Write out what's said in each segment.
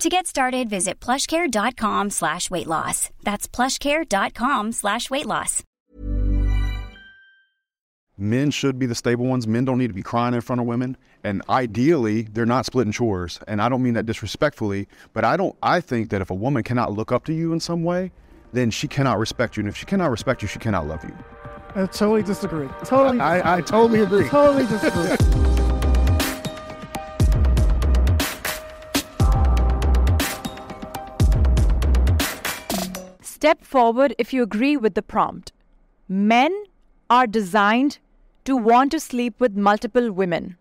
To get started, visit plushcare.com slash weight loss. That's plushcare.com slash weight loss. Men should be the stable ones. Men don't need to be crying in front of women. And ideally, they're not splitting chores. And I don't mean that disrespectfully, but I don't I think that if a woman cannot look up to you in some way, then she cannot respect you. And if she cannot respect you, she cannot love you. I totally disagree. Totally. I, I totally agree. Totally disagree. Step forward if you agree with the prompt. Men are designed to want to sleep with multiple women.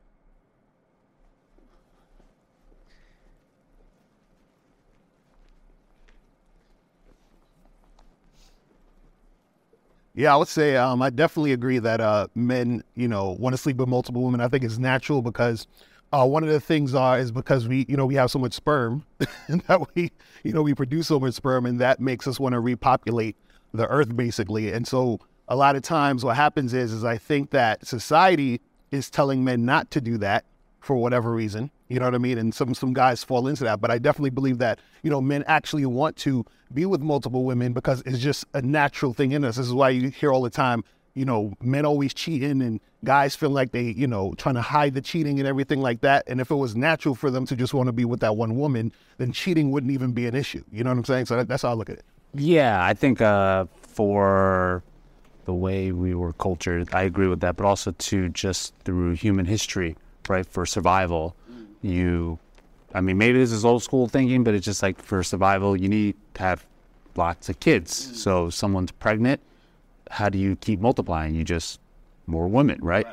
Yeah, I would say um, I definitely agree that uh, men, you know, want to sleep with multiple women. I think it's natural because uh, one of the things are is because we, you know, we have so much sperm and that we, you know, we produce so much sperm and that makes us want to repopulate the earth basically. And so a lot of times what happens is, is I think that society is telling men not to do that for whatever reason. You know what I mean? And some some guys fall into that, but I definitely believe that you know men actually want to be with multiple women because it's just a natural thing in us. This is why you hear all the time, you know, men always cheating and guys feel like they, you know, trying to hide the cheating and everything like that. And if it was natural for them to just want to be with that one woman, then cheating wouldn't even be an issue. You know what I'm saying? So that, that's how I look at it. Yeah, I think uh, for the way we were cultured, I agree with that. But also to just through human history, right? For survival, you, I mean, maybe this is old school thinking, but it's just like for survival, you need to have lots of kids. So if someone's pregnant, how do you keep multiplying? You just more women, right?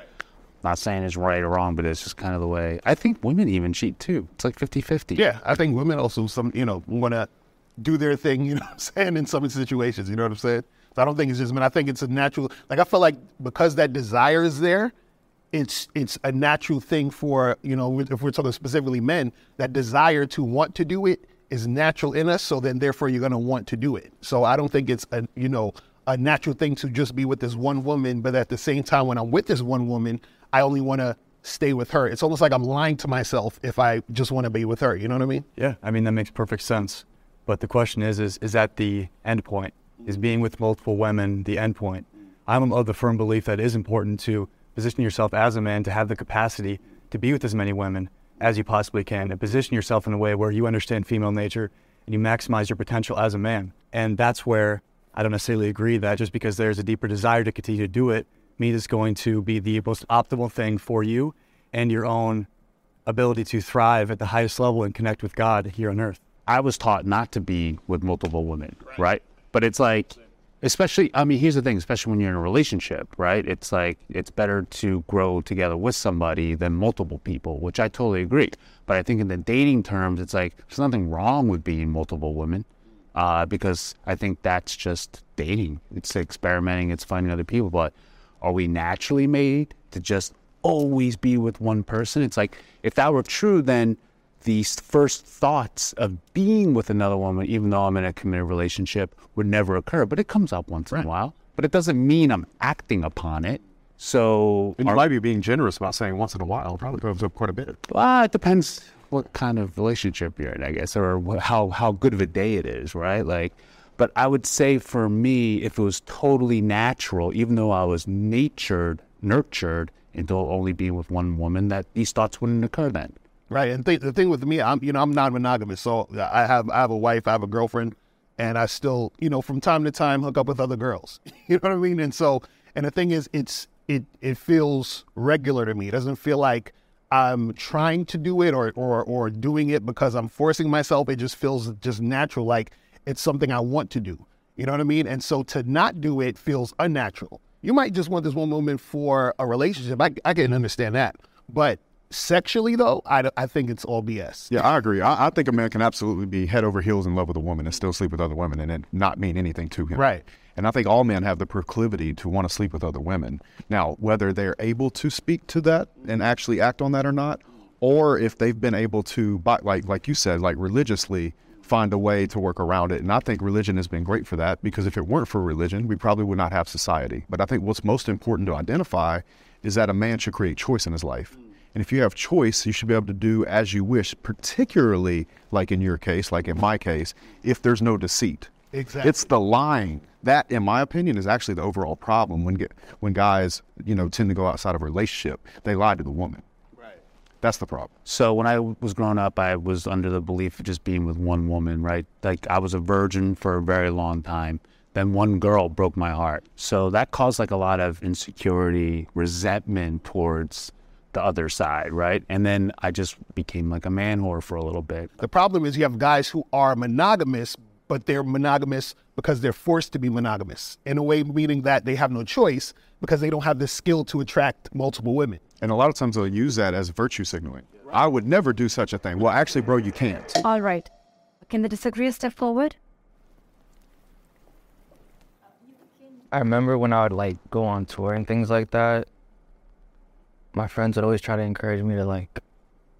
Not saying it's right or wrong, but it's just kind of the way. I think women even cheat too. It's like 50 50. Yeah, I think women also some you know want to do their thing. You know what I'm saying in some situations. You know what I'm saying. So I don't think it's just men. I think it's a natural. Like I feel like because that desire is there, it's it's a natural thing for you know if we're talking specifically men that desire to want to do it is natural in us. So then therefore you're going to want to do it. So I don't think it's a you know a natural thing to just be with this one woman, but at the same time when I'm with this one woman, I only want to stay with her. It's almost like I'm lying to myself if I just want to be with her. You know what I mean? Yeah, I mean that makes perfect sense. But the question is, is is that the end point? Is being with multiple women the end point? I'm of the firm belief that it is important to position yourself as a man to have the capacity to be with as many women as you possibly can and position yourself in a way where you understand female nature and you maximize your potential as a man. And that's where I don't necessarily agree that just because there's a deeper desire to continue to do it means it's going to be the most optimal thing for you and your own ability to thrive at the highest level and connect with God here on earth. I was taught not to be with multiple women, right? But it's like, especially, I mean, here's the thing, especially when you're in a relationship, right? It's like, it's better to grow together with somebody than multiple people, which I totally agree. But I think in the dating terms, it's like, there's nothing wrong with being multiple women uh, because I think that's just dating. It's experimenting, it's finding other people. But are we naturally made to just always be with one person? It's like, if that were true, then these first thoughts of being with another woman, even though I'm in a committed relationship, would never occur. But it comes up once in a while. but it doesn't mean I'm acting upon it. So And you might be being generous about saying once in a while. Probably goes up quite a bit. Well, it depends what kind of relationship you're in, I guess, or how how good of a day it is, right? Like, but I would say for me, if it was totally natural, even though I was natured, nurtured into only being with one woman, that these thoughts wouldn't occur then. Right, and th- the thing with me, I'm you know I'm non-monogamous, so I have I have a wife, I have a girlfriend, and I still you know from time to time hook up with other girls. you know what I mean? And so, and the thing is, it's it it feels regular to me. It doesn't feel like I'm trying to do it or or or doing it because I'm forcing myself. It just feels just natural, like it's something I want to do. You know what I mean? And so to not do it feels unnatural. You might just want this one moment for a relationship. I I can understand that, but sexually though, I, I think it's all BS. Yeah, I agree. I, I think a man can absolutely be head over heels in love with a woman and still sleep with other women and it not mean anything to him. Right. And I think all men have the proclivity to want to sleep with other women. Now, whether they're able to speak to that and actually act on that or not, or if they've been able to, like like you said, like religiously find a way to work around it. And I think religion has been great for that because if it weren't for religion, we probably would not have society. But I think what's most important to identify is that a man should create choice in his life. And if you have choice, you should be able to do as you wish, particularly like in your case, like in my case, if there's no deceit. Exactly. It's the lying. That, in my opinion, is actually the overall problem when get, when guys, you know, tend to go outside of a relationship. They lie to the woman. Right. That's the problem. So when I was growing up, I was under the belief of just being with one woman, right? Like I was a virgin for a very long time. Then one girl broke my heart. So that caused like a lot of insecurity, resentment towards the other side, right? And then I just became like a man whore for a little bit. The problem is you have guys who are monogamous, but they're monogamous because they're forced to be monogamous. In a way, meaning that they have no choice because they don't have the skill to attract multiple women. And a lot of times they'll use that as virtue signaling. I would never do such a thing. Well, actually, bro, you can't. All right. Can the disagreeer step forward? I remember when I would like go on tour and things like that. My friends would always try to encourage me to like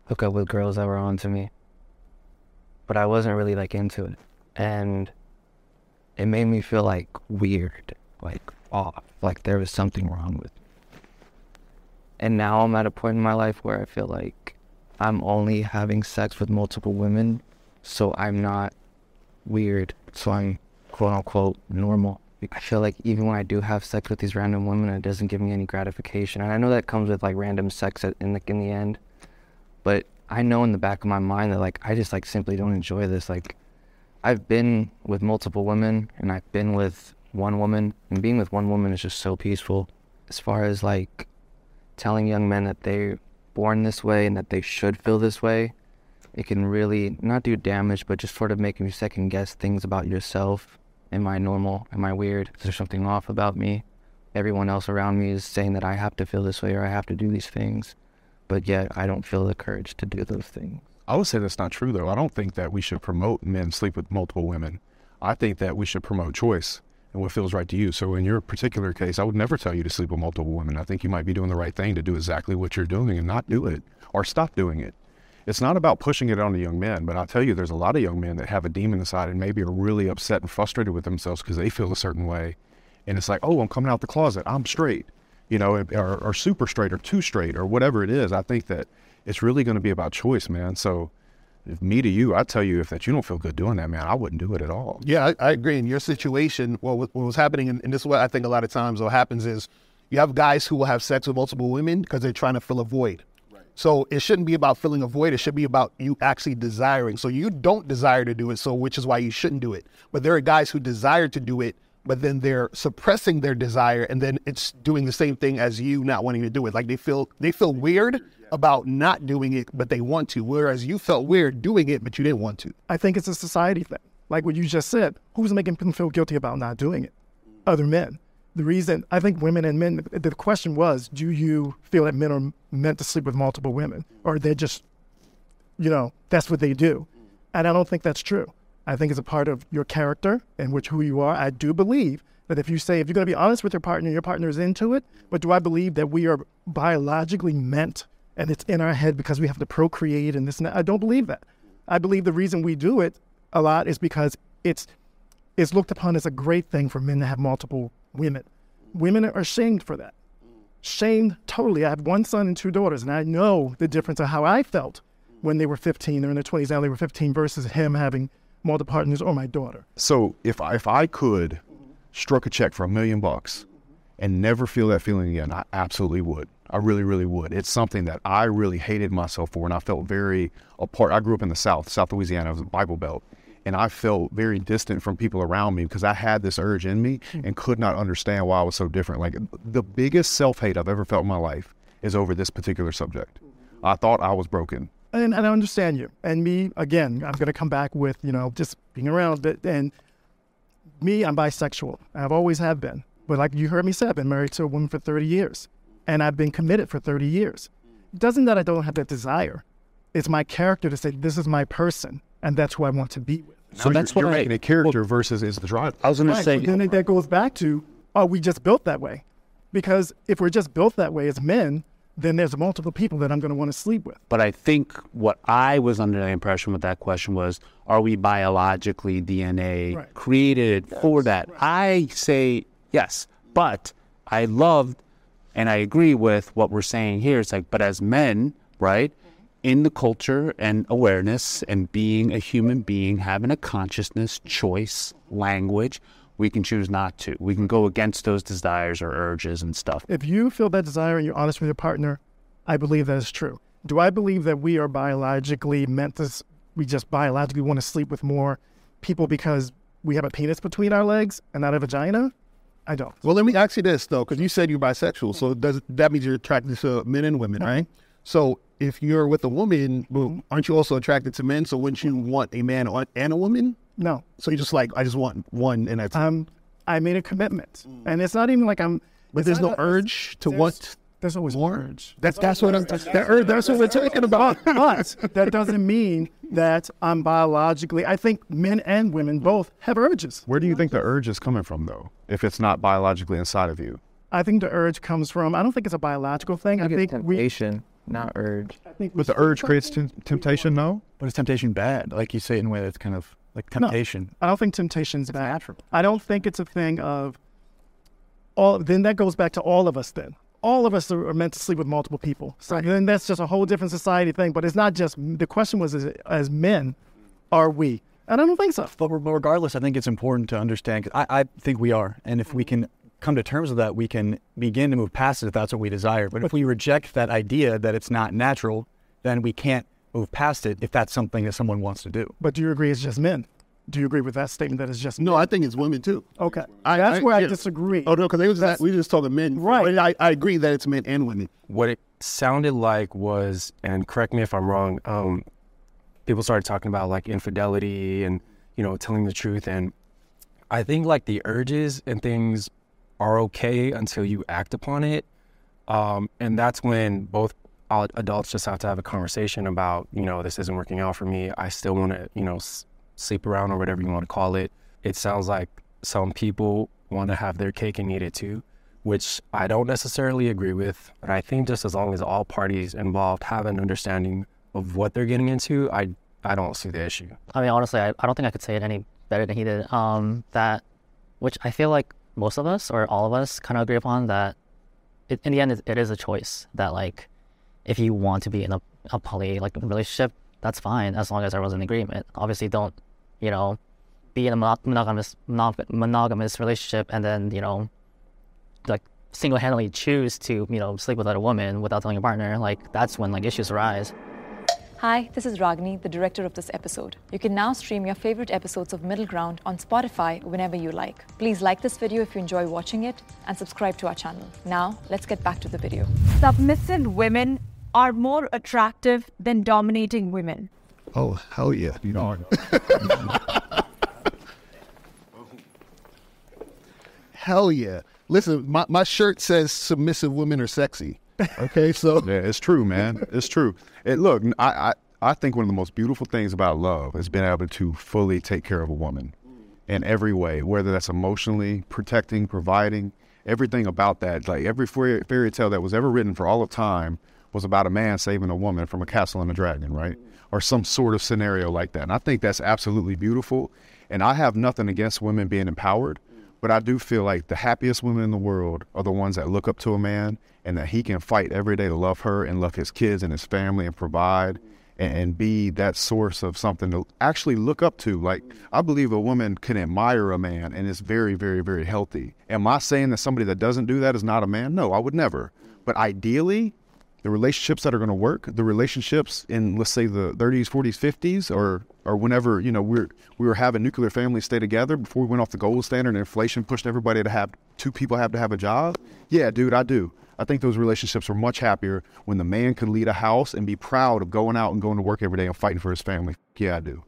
hook up with girls that were on to me. But I wasn't really like into it. And it made me feel like weird, like off, like there was something wrong with me. And now I'm at a point in my life where I feel like I'm only having sex with multiple women, so I'm not weird, so I'm quote unquote normal. I feel like even when I do have sex with these random women, it doesn't give me any gratification. And I know that comes with like random sex in the in the end, but I know in the back of my mind that like I just like simply don't enjoy this. Like I've been with multiple women and I've been with one woman, and being with one woman is just so peaceful. As far as like telling young men that they're born this way and that they should feel this way, it can really not do damage, but just sort of make you second guess things about yourself. Am I normal? Am I weird? Is there something off about me? Everyone else around me is saying that I have to feel this way or I have to do these things, but yet I don't feel the courage to do those things. I would say that's not true, though. I don't think that we should promote men sleep with multiple women. I think that we should promote choice and what feels right to you. So, in your particular case, I would never tell you to sleep with multiple women. I think you might be doing the right thing to do exactly what you're doing and not do it or stop doing it. It's not about pushing it on the young men, but I'll tell you, there's a lot of young men that have a demon inside and maybe are really upset and frustrated with themselves because they feel a certain way. And it's like, oh, I'm coming out the closet. I'm straight, you know, or, or super straight or too straight or whatever it is. I think that it's really going to be about choice, man. So, if me to you, I tell you, if that you don't feel good doing that, man, I wouldn't do it at all. Yeah, I, I agree. In your situation, well, what, what was happening, and, and this is what I think a lot of times what happens is you have guys who will have sex with multiple women because they're trying to fill a void. So it shouldn't be about filling a void. It should be about you actually desiring. So you don't desire to do it, so which is why you shouldn't do it. But there are guys who desire to do it, but then they're suppressing their desire, and then it's doing the same thing as you not wanting to do it. Like they feel they feel weird about not doing it, but they want to. Whereas you felt weird doing it, but you didn't want to. I think it's a society thing. Like what you just said, who's making them feel guilty about not doing it? Other men. The reason I think women and men, the question was, do you feel that men are meant to sleep with multiple women? Or they're just, you know, that's what they do. And I don't think that's true. I think it's a part of your character and which who you are. I do believe that if you say, if you're going to be honest with your partner, your partner is into it, but do I believe that we are biologically meant and it's in our head because we have to procreate and this and that? I don't believe that. I believe the reason we do it a lot is because it's it's looked upon as a great thing for men to have multiple women. Women are shamed for that. Shamed totally. I have one son and two daughters, and I know the difference of how I felt when they were 15 or in their 20s, now they were 15 versus him having multiple partners or my daughter. So if I, if I could struck a check for a million bucks and never feel that feeling again, I absolutely would. I really, really would. It's something that I really hated myself for, and I felt very apart. I grew up in the South, South Louisiana, it was a Bible Belt, and I felt very distant from people around me because I had this urge in me hmm. and could not understand why I was so different. Like the biggest self hate I've ever felt in my life is over this particular subject. I thought I was broken. And, and I understand you. And me, again, I'm going to come back with, you know, just being around. But, and me, I'm bisexual. I've always have been. But like you heard me say, I've been married to a woman for 30 years. And I've been committed for 30 years. It doesn't that I don't have that desire. It's my character to say, this is my person. And that's who I want to be with. So that's you're, what you're I, making a character versus is the driver. I was going right. to say. But then that goes back to, are we just built that way? Because if we're just built that way as men, then there's multiple people that I'm going to want to sleep with. But I think what I was under the impression with that question was are we biologically DNA right. created yes. for that? Right. I say yes, but I loved and I agree with what we're saying here. It's like, but as men, right. In the culture and awareness and being a human being, having a consciousness, choice, language, we can choose not to. We can go against those desires or urges and stuff. If you feel that desire and you're honest with your partner, I believe that is true. Do I believe that we are biologically meant to, we just biologically want to sleep with more people because we have a penis between our legs and not a vagina? I don't. Well, let me ask you this though, because you said you're bisexual, so does that means you're attracted to men and women, right? So if you're with a woman, aren't you also attracted to men? So wouldn't you want a man and a woman? No. So you're just like I just want one, and that's um, I made a commitment, mm. and it's not even like I'm. But there's no a, urge to want. There's always more urge. That's that's what I'm. That urge. That's what we're talking about. but that doesn't mean that I'm biologically. I think men and women both have urges. Where do you think the urge is coming from, though? If it's not biologically inside of you. I think the urge comes from. I don't think it's a biological thing. I, I think temptation, we, not urge. I think but the urge creates t- temptation, no. But is temptation bad? Like you say in a way that's kind of like temptation. No, I don't think temptation's it's bad. Natural. I don't think it's a thing of all. Then that goes back to all of us. Then all of us are, meant to sleep with multiple people. So right. then that's just a whole different society thing. But it's not just the question was as, as men, are we? And I don't think so. But regardless, I think it's important to understand. Cause I, I think we are, and if we mm-hmm. can come to terms with that, we can begin to move past it if that's what we desire. But, but if we reject that idea that it's not natural, then we can't move past it if that's something that someone wants to do. But do you agree it's just men? Do you agree with that statement that it's just no? I think it's women too. Okay, I, that's I, where I, yeah. disagree. Oh no, because that, we were just talking men, right? I, I agree that it's men and women. What it sounded like was, and correct me if I'm wrong. Um, people started talking about like infidelity and you know telling the truth, and I think like the urges and things are okay until you act upon it, um, and that's when both adults just have to have a conversation about, you know, this isn't working out for me. I still want to, you know, s- sleep around or whatever you want to call it. It sounds like some people want to have their cake and eat it too, which I don't necessarily agree with. But I think just as long as all parties involved have an understanding of what they're getting into, I I don't see the issue. I mean, honestly, I, I don't think I could say it any better than he did. Um, that, which I feel like most of us or all of us kind of agree upon that. It, in the end, it, it is a choice that like if you want to be in a, a poly like relationship, that's fine as long as everyone's in agreement. Obviously, don't you know be in a monogamous monogamous relationship and then you know like single-handedly choose to you know sleep with another woman without telling your partner. Like that's when like issues arise. Hi, this is Ragini, the director of this episode. You can now stream your favorite episodes of Middle Ground on Spotify whenever you like. Please like this video if you enjoy watching it and subscribe to our channel. Now, let's get back to the video. Submissive women are more attractive than dominating women. Oh, hell yeah. You know. hell yeah. Listen, my, my shirt says submissive women are sexy. Okay, so yeah, it's true, man. It's true. It look, I, I I think one of the most beautiful things about love is being able to fully take care of a woman in every way, whether that's emotionally protecting, providing, everything about that. Like every fairy, fairy tale that was ever written for all of time was about a man saving a woman from a castle and a dragon, right? Or some sort of scenario like that. And I think that's absolutely beautiful. And I have nothing against women being empowered, but I do feel like the happiest women in the world are the ones that look up to a man and that he can fight every day to love her and love his kids and his family and provide and, and be that source of something to actually look up to. Like, I believe a woman can admire a man and it's very, very, very healthy. Am I saying that somebody that doesn't do that is not a man? No, I would never. But ideally, the relationships that are going to work, the relationships in let's say the 30s, 40s, 50s, or or whenever you know we're we were having nuclear families stay together before we went off the gold standard and inflation pushed everybody to have two people have to have a job. Yeah, dude, I do. I think those relationships were much happier when the man could lead a house and be proud of going out and going to work every day and fighting for his family. Yeah, I do.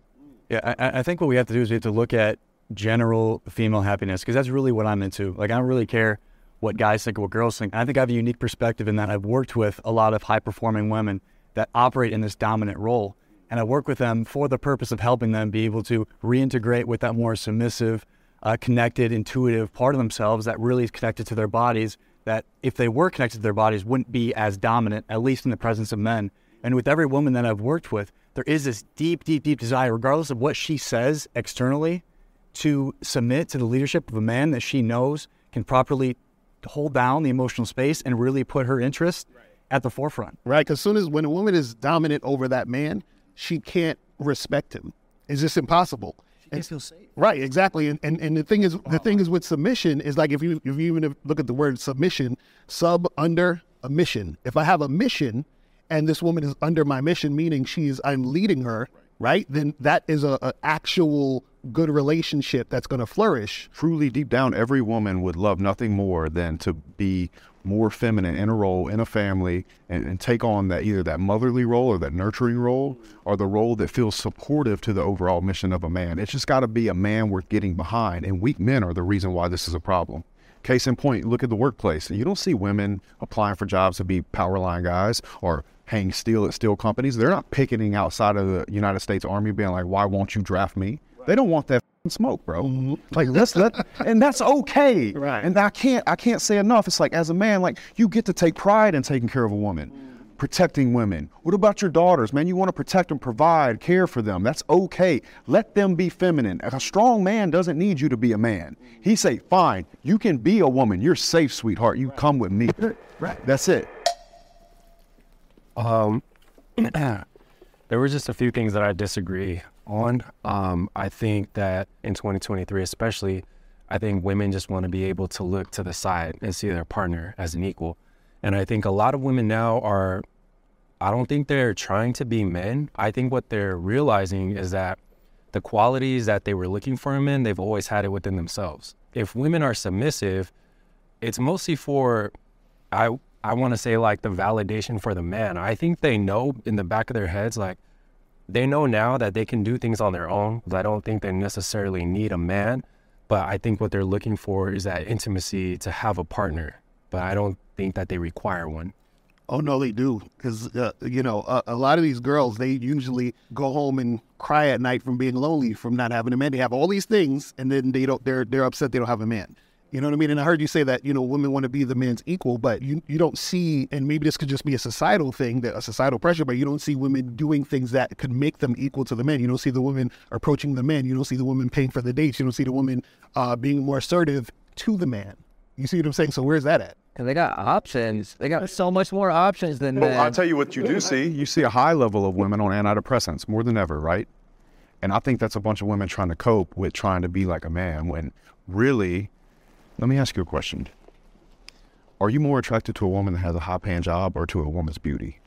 Yeah, I, I think what we have to do is we have to look at general female happiness because that's really what I'm into. Like, I don't really care what guys think what girls think. I think I have a unique perspective in that I've worked with a lot of high performing women that operate in this dominant role. And I work with them for the purpose of helping them be able to reintegrate with that more submissive, uh, connected, intuitive part of themselves that really is connected to their bodies. That if they were connected to their bodies, wouldn't be as dominant, at least in the presence of men. And with every woman that I've worked with, there is this deep, deep, deep desire, regardless of what she says externally, to submit to the leadership of a man that she knows can properly hold down the emotional space and really put her interest right. at the forefront. Right. Because soon as when a woman is dominant over that man, she can't respect him. It's just impossible. She and, feel safe. Right. Exactly. And, and and the thing is, the thing is with submission is like if you if you even look at the word submission, sub under a mission. If I have a mission, and this woman is under my mission, meaning she's I'm leading her. Right right? Then that is a, a actual good relationship that's going to flourish. Truly, deep down, every woman would love nothing more than to be more feminine in a role in a family and, and, take on that either that motherly role or that nurturing role or the role that feels supportive to the overall mission of a man. It's just got to be a man worth getting behind. And weak men are the reason why this is a problem. Case in point, look at the workplace. You don't see women applying for jobs to be power line guys or hang steel at steel companies. They're not picketing outside of the United States Army being like, why won't you draft me? Right. They don't want that smoke, bro. Mm-hmm. Like let's let, and that's okay. Right. And I can't, I can't say enough. It's like as a man, like you get to take pride in taking care of a woman, mm. protecting women. What about your daughters, man? You want to protect and provide, care for them. That's okay. Let them be feminine. A strong man doesn't need you to be a man. He say, fine, you can be a woman. You're safe, sweetheart. You right. come with me. Right. That's it. Um, there were just a few things that I disagree on. Um, I think that in 2023, especially, I think women just want to be able to look to the side and see their partner as an equal. And I think a lot of women now are, I don't think they're trying to be men. I think what they're realizing is that the qualities that they were looking for in men, they've always had it within themselves. If women are submissive, it's mostly for, I I want to say like the validation for the man. I think they know in the back of their heads, like they know now that they can do things on their own. I don't think they necessarily need a man, but I think what they're looking for is that intimacy to have a partner. But I don't think that they require one. Oh no, they do, because uh, you know uh, a lot of these girls they usually go home and cry at night from being lonely, from not having a man. They have all these things, and then they don't. They're they're upset they don't have a man. You know what I mean? And I heard you say that, you know, women want to be the man's equal, but you, you don't see, and maybe this could just be a societal thing, that a societal pressure, but you don't see women doing things that could make them equal to the men. You don't see the women approaching the men. You don't see the woman paying for the dates. You don't see the woman uh, being more assertive to the man. You see what I'm saying? So where's that at? And they got options. They got so much more options than well, men. I'll tell you what you do see. You see a high level of women on antidepressants more than ever, right? And I think that's a bunch of women trying to cope with trying to be like a man when really let me ask you a question. Are you more attracted to a woman that has a high paying job or to a woman's beauty?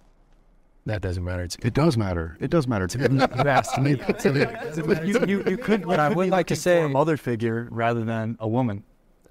That doesn't matter to me. It does matter. It does matter to me. you asked me. you, you, you could, but I would like to say a mother figure rather than a woman.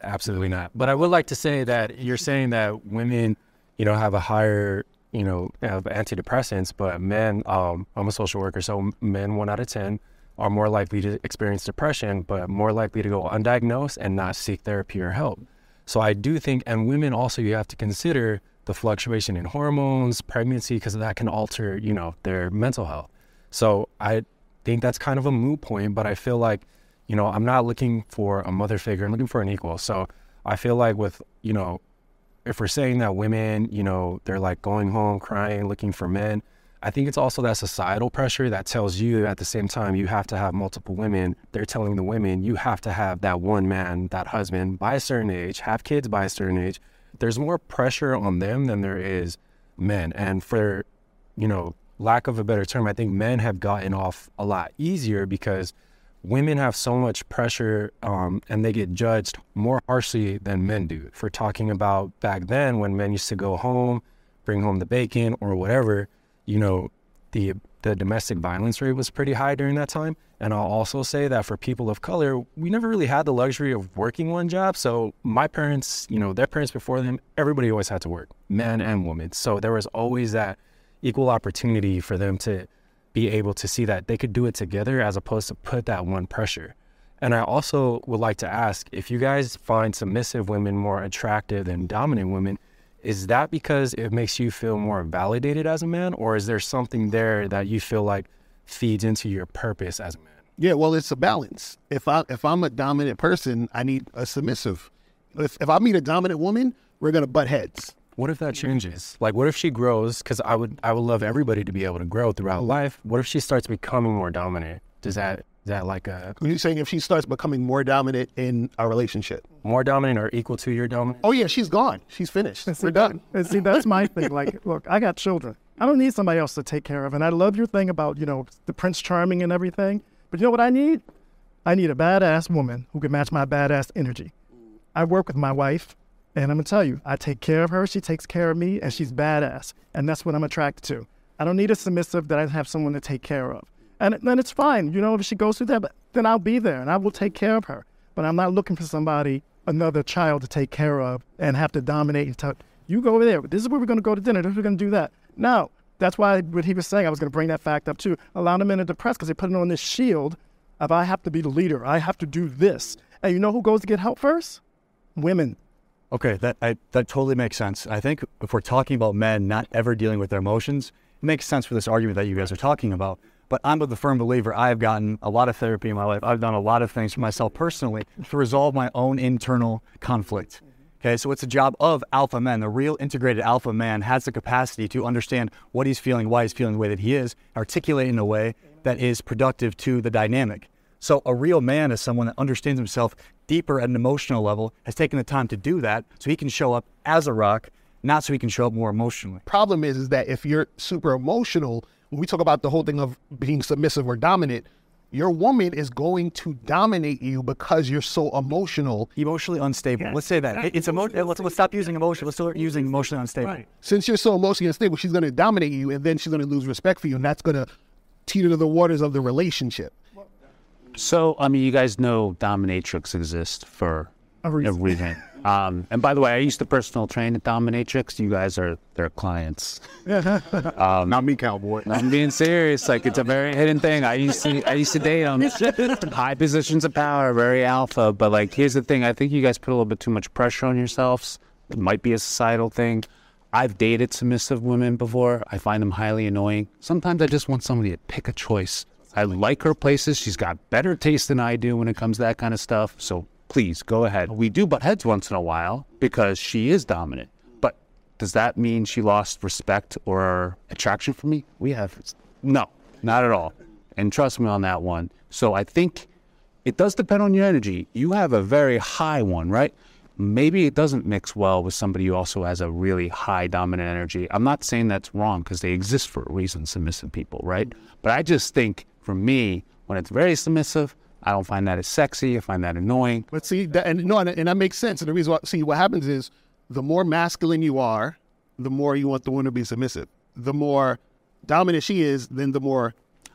Absolutely not. But I would like to say that you're saying that women, you know, have a higher, you know, have antidepressants, but men, um, I'm a social worker, so men, one out of 10, are more likely to experience depression, but more likely to go undiagnosed and not seek therapy or help. So I do think, and women also, you have to consider the fluctuation in hormones, pregnancy, because that can alter, you know, their mental health. So I think that's kind of a moot point, but I feel like, you know, I'm not looking for a mother figure. I'm looking for an equal. So I feel like with, you know, if we're saying that women, you know, they're like going home crying, looking for men, I think it's also that societal pressure that tells you at the same time you have to have multiple women. They're telling the women you have to have that one man, that husband by a certain age, have kids by a certain age. There's more pressure on them than there is men. And for, you know, lack of a better term, I think men have gotten off a lot easier because women have so much pressure um, and they get judged more harshly than men do for talking about back then when men used to go home, bring home the bacon or whatever, you know, the the domestic violence rate was pretty high during that time. And I'll also say that for people of color, we never really had the luxury of working one job. So my parents, you know, their parents before them, everybody always had to work, men and women. So there was always that equal opportunity for them to be able to see that they could do it together as opposed to put that one pressure. And I also would like to ask if you guys find submissive women more attractive than dominant women, is that because it makes you feel more validated as a man, or is there something there that you feel like feeds into your purpose as a man? Yeah, well, it's a balance. If I if I'm a dominant person, I need a submissive. If if I meet a dominant woman, we're gonna butt heads. What if that changes? Like, what if she grows? Because I would, I would love everybody to be able to grow throughout life. What if she starts becoming more dominant? Does that, is that like a? Are you saying if she starts becoming more dominant in our relationship? More dominant or equal to your dominant? Oh yeah, she's gone. She's finished. And see, We're done. And see, that's my thing. Like, look, I got children. I don't need somebody else to take care of. And I love your thing about, you know, the Prince Charming and everything. But you know what I need? I need a badass woman who can match my badass energy. I work with my wife, and I'm gonna tell you, I take care of her, she takes care of me, and she's badass. And that's what I'm attracted to. I don't need a submissive that I have someone to take care of. And then it's fine, you know, if she goes through that, then I'll be there and I will take care of her. But I'm not looking for somebody, another child to take care of and have to dominate and tell you go over there. This is where we're gonna go to dinner. This is we're gonna do that. No, that's why what he was saying, I was gonna bring that fact up too. A lot of men are depressed because they put it on this shield of I have to be the leader. I have to do this. And you know who goes to get help first? Women. Okay, that I, that totally makes sense. I think if we're talking about men not ever dealing with their emotions, it makes sense for this argument that you guys are talking about. But I'm a firm believer. I have gotten a lot of therapy in my life. I've done a lot of things for myself personally to resolve my own internal conflict. Okay, so it's a job of alpha men. The real integrated alpha man has the capacity to understand what he's feeling, why he's feeling the way that he is, articulate in a way that is productive to the dynamic. So a real man is someone that understands himself deeper at an emotional level, has taken the time to do that so he can show up as a rock, not so he can show up more emotionally. Problem is, is that if you're super emotional, when we talk about the whole thing of being submissive or dominant, your woman is going to dominate you because you're so emotional. Emotionally unstable. Let's say that. It's emo- let's, let's stop using emotion. Let's start using emotionally unstable. Since you're so emotionally unstable, she's going to dominate you, and then she's going to lose respect for you, and that's going to teeter to the waters of the relationship. So, I mean, you guys know dominatrix exists for A reason. reason. Um, and by the way, I used to personal train at Dominatrix. You guys are their clients. Um, Not me, cowboy. I'm being serious. Like it's a very hidden thing. I used to I used to date them. High positions of power, very alpha. But like, here's the thing. I think you guys put a little bit too much pressure on yourselves. It might be a societal thing. I've dated submissive women before. I find them highly annoying. Sometimes I just want somebody to pick a choice. I like her places. She's got better taste than I do when it comes to that kind of stuff. So please go ahead. We do butt heads once in a while because she is dominant. But does that mean she lost respect or attraction for me? We have no, not at all. And trust me on that one. So I think it does depend on your energy. You have a very high one, right? Maybe it doesn't mix well with somebody who also has a really high dominant energy. I'm not saying that's wrong because they exist for a reason, submissive people, right? But I just think for me, when it's very submissive, I don't find that as sexy. I find that annoying. But see, that, and no, and, and that makes sense. And the reason why, see, what happens is the more masculine you are, the more you want the woman to be submissive. The more dominant she is, then the more.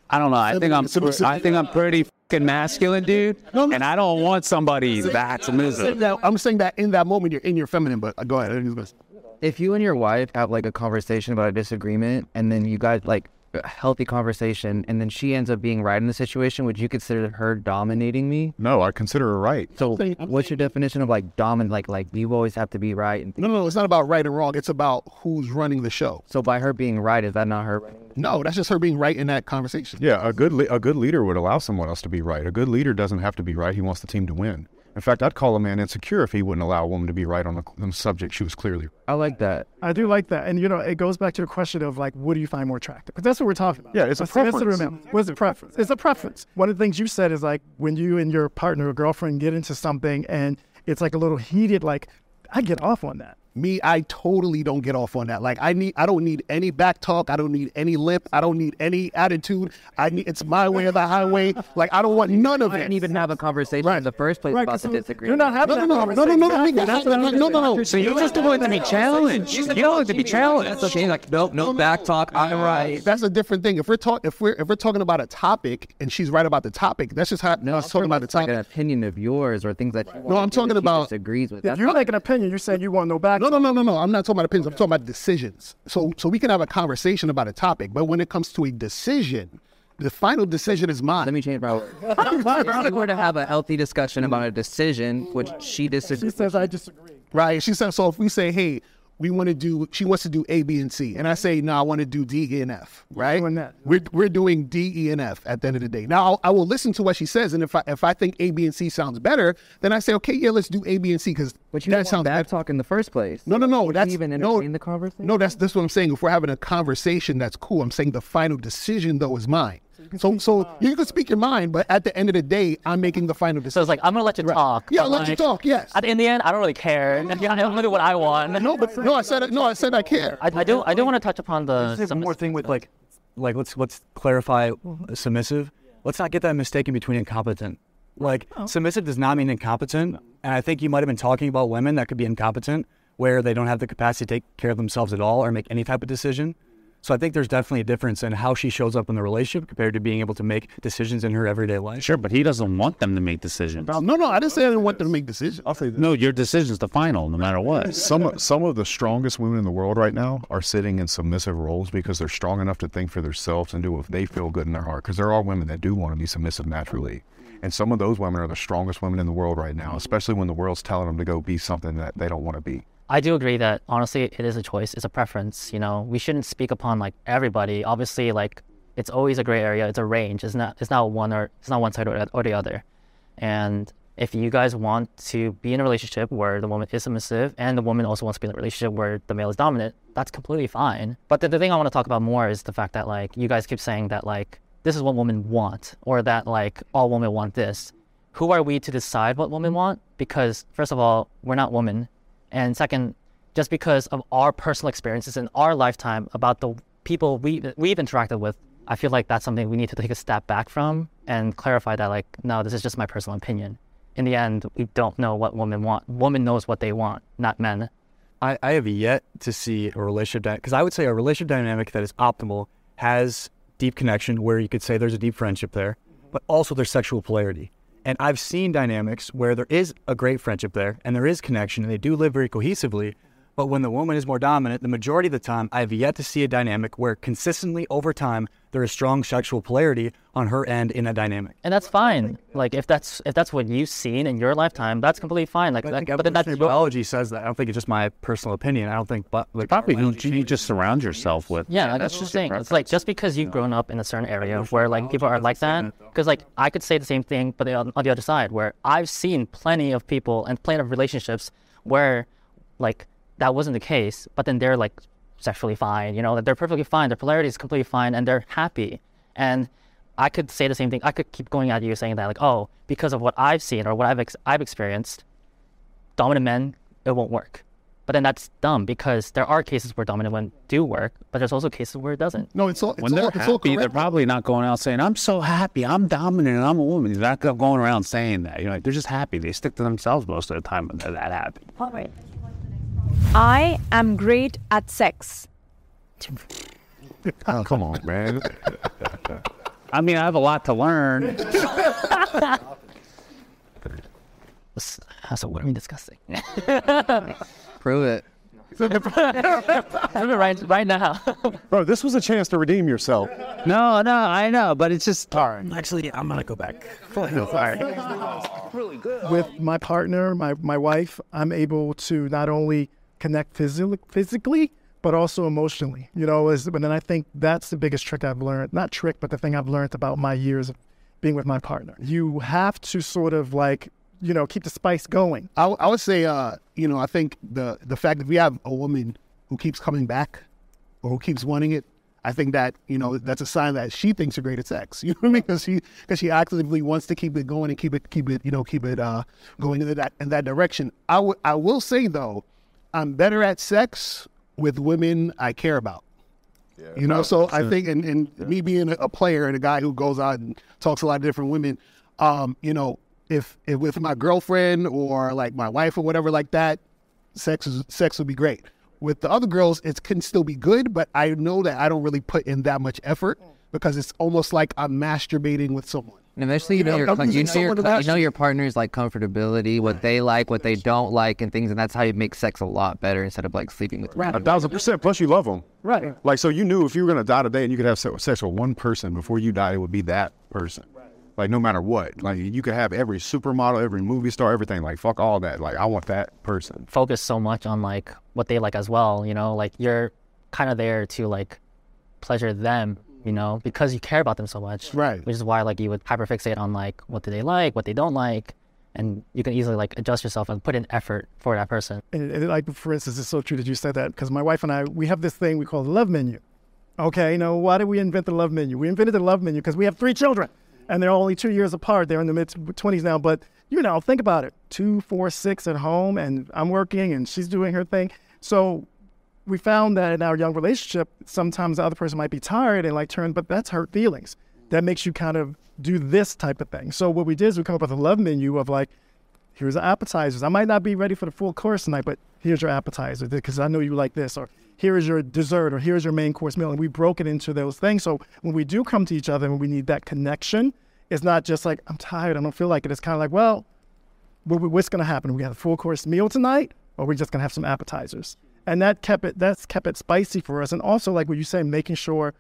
I don't know. I think I'm. Submissive- I think I'm pretty fucking masculine, dude. And I don't want somebody that submissive. Now, I'm saying that in that moment you're in your feminine, but uh, go ahead. I think it's gonna- If you and your wife have like a conversation about a disagreement, and then you guys like a healthy conversation, and then she ends up being right in the situation, would you consider her dominating me? No, I consider her right. So, what's your definition of like dominant? Like, like you always have to be right. And No, no, no. It's not about right and wrong. It's about who's running the show. so, by her being right, is that not her running? No, that's just her being right in that conversation. Yeah, a good le- a good leader would allow someone else to be right. A good leader doesn't have to be right. He wants the team to win. In fact, I'd call a man insecure if he wouldn't allow a woman to be right on the, on the subject she was clearly. I like that. I do like that, and you know, it goes back to the question of like, what do you find more attractive? Because that's what we're talking about. Yeah, it's a Let's preference. the amount. What's a preference? It's a preference. One of the things you said is like when you and your partner or girlfriend get into something, and it's like a little heated. Like, I get off on that. Me, I totally don't get off on that. Like I need, I don't need any back talk. I don't need any lip. I don't need any attitude. I need, it's my way or the highway. Like I don't want none of I it. didn't even have a conversation in the first place Right, about 'cause the so disagreement. You're not having No, that no, no, no, conversation. no, no, no, no, no, no, no, no. So you're just want to be challenged. You want to be challenged. That's okay. Like no, no back talk. I'm right. That's a different thing. If we're talking, if we're if we're talking about a topic and she's right about the topic, that's just how No, us talking about the like an opinion of yours or things that No, I'm talking about- disagrees with. If That's you make an opinion, you're saying you want no back. No, no, no, no, no. I'm not talking about opinions. I'm talking about decisions. So so we can have a conversation about a topic, but when it comes to a decision, the final decision is mine. Let me change my word. if we were to have a healthy discussion about a decision, which she disagrees. She disagrees. says I disagree. Right. She says so if we say, hey, we want to do, she wants to do A, B, and C. And I say, no, I want to do D, E, and F. Right. that. We're, we're doing D, E, and F at the end of the day. Now, I'll, I will listen to what she says. And if I, if I think A, B, and C sounds better, then I say, okay, yeah, let's do A, B, and C because But you that sounds better. talk in the first place. No, no, no. That's even no, the conversation. No, that's that's what I'm saying. If we're having a conversation, that's cool. I'm saying the final decision though is mine. So so you can speak your mind, but at the end of the day, I'm making the final decision. So it's like I'm gonna let you talk. Yeah, but, let you talk. Yes. At, in the end, I don't really care. Yeah, I'm gonna do what I want. No, but no, I said no. I said I care. I, I do. I do want to touch upon the. Just say one more thing with like, like let's let's clarify submissive. Let's not get that mistaken between incompetent. Like oh. submissive does not mean incompetent, and I think you might have been talking about women that could be incompetent, where they don't have the capacity to take care of themselves at all or make any type of decision. So I think there's definitely a difference in how she shows up in the relationship compared to being able to make decisions in her everyday life. Sure, but he doesn't want them to make decisions. No, no, I didn't say I didn't want them to make decisions. I'll say this. No, your decision's the final, no matter what. Some some of the strongest women in the world right now are sitting in submissive roles because they're strong enough to think for themselves and do what they feel good in their heart. Because there are women that do want to be submissive naturally, and some of those women are the strongest women in the world right now. Especially when the world's telling them to go be something that they don't want to be. I do agree that honestly, it is a choice. It's a preference. You know, we shouldn't speak upon like everybody. Obviously, like it's always a gray area. It's a range. It's not. It's not one or it's not one side or, or the other. And if you guys want to be in a relationship where the woman is submissive and the woman also wants to be in a relationship where the male is dominant, that's completely fine. But the, the thing I want to talk about more is the fact that like you guys keep saying that like this is what women want or that like all women want this. Who are we to decide what women want? Because first of all, we're not women, and second, just because of our personal experiences in our lifetime about the people we we've interacted with, I feel like that's something we need to take a step back from and clarify that like no, this is just my personal opinion. In the end, we don't know what women want. Woman knows what they want, not men. I, I have yet to see a relationship because I would say a relationship dynamic that is optimal has deep connection where you could say there's a deep friendship there, but also there's sexual polarity. And I've seen dynamics where there is a great friendship there and there is connection and they do live very cohesively. But when the woman is more dominant, the majority of the time, I have yet to see a dynamic where consistently over time there is strong sexual polarity on her end in a dynamic. And that's fine. Like if that's if that's what you've seen in your lifetime, that's completely fine. Like, I that, think but then that's evolutionary biology says that. I don't think it's just my personal opinion. I don't think, but like, Probably you, you just surround yourself with. Yeah, that's just saying. It's like just because you've grown up in a certain area where like people are like that, because like I could say the same thing, but on, on the other side, where I've seen plenty of people and plenty of relationships where like that wasn't the case, but then they're like sexually fine, you know, that they're perfectly fine, their polarity is completely fine, and they're happy. And I could say the same thing. I could keep going at you saying that like, oh, because of what I've seen or what I've ex- I've experienced, dominant men it won't work. But then that's dumb because there are cases where dominant men do work, but there's also cases where it doesn't. No, it's all it's When all, they're it's all happy, they're probably not going out saying, "I'm so happy, I'm dominant, and I'm a woman." They're not going around saying that. You know, like, they're just happy. They stick to themselves most of the time when they're that happy. I am great at sex. Oh, come on, man. I mean, I have a lot to learn. So what are we discussing? Prove it. right, right now. Bro, this was a chance to redeem yourself. No, no, I know, but it's just All right. Actually, I'm gonna go back. with my partner, my, my wife, I'm able to not only connect physically, physically, but also emotionally. You know, is and then I think that's the biggest trick I've learned. Not trick, but the thing I've learned about my years of being with my partner. You have to sort of like you know, keep the spice going? I, I would say, uh, you know, I think the the fact that we have a woman who keeps coming back or who keeps wanting it, I think that you know that's a sign that she thinks you're great at sex. You know what I mean? Because she because she actively wants to keep it going and keep it keep it you know keep it uh, going in that in that direction. I would I will say though, I'm better at sex with women I care about. you know, so I think, and, and me being a, a player and a guy who goes out and talks to a lot of different women, um, you know, if, if with my girlfriend or like my wife or whatever like that, sex is sex would be great. With the other girls, it can still be good, but I know that I don't really put in that much effort because it's almost like I'm masturbating with someone. And eventually, you know, your, I'm you, know your, you know your partner's like comfortability, what they like, what they don't like, and things, and that's how you make sex a lot better instead of like sleeping with. A thousand percent. Plus, you love them. Right. Like, so you knew if you were gonna die today and you could have sex with one person before you die, it would be that person. Like, no matter what. Like, you could have every supermodel, every movie star, everything. Like, fuck all that. Like, I want that person. focus so much on like what they like as well you know like you're kind of there to like pleasure them you know because you care about them so much right which is why like you would hyperfixate on like what do they like what they don't like and you can easily like adjust yourself and put in effort for that person And, and like, for instance, it's so true that you said that because my wife and I, we have this thing we call the love menu. Okay, you know, why did we invent the love menu? We invented the love menu because we have three children and they're only two years apart. They're in the mid 20s now. But, you know, think about it two, four, six at home, and I'm working and she's doing her thing. So we found that in our young relationship, sometimes the other person might be tired and like turn, but that's hurt feelings. That makes you kind of do this type of thing. So what we did is we come up with a love menu of like, here's the appetizers. I might not be ready for the full course tonight, but here's your appetizer because I know you like this, or here is your dessert, or here's your main course meal. And we broke it into those things. So when we do come to each other and we need that connection, it's not just like, I'm tired, I don't feel like it. It's kind of like, well, what's going to happen? We have a full course meal tonight, or we're just going to have some appetizers. And that kept it, that's kept it spicy for us. And also, like what you say, making sure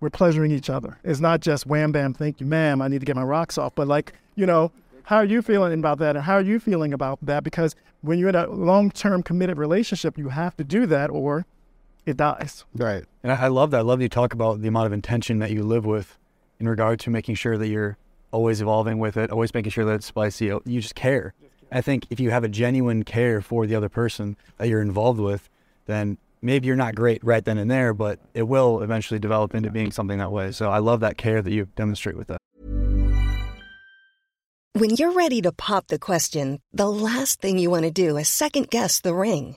we're pleasuring each other. It's not just wham bam, thank you, ma'am, I need to get my rocks off. But like, you know, how are you feeling about that? And how are you feeling about that? Because when you're in a long term committed relationship, you have to do that or it dies. Right. And I, I love that. I love that you talk about the amount of intention that you live with in regard to making sure that you're always evolving with it, always making sure that it's spicy. You just care. I think if you have a genuine care for the other person that you're involved with, then maybe you're not great right then and there, but it will eventually develop into being something that way. So I love that care that you demonstrate with that. When you're ready to pop the question, the last thing you want to do is second guess the ring.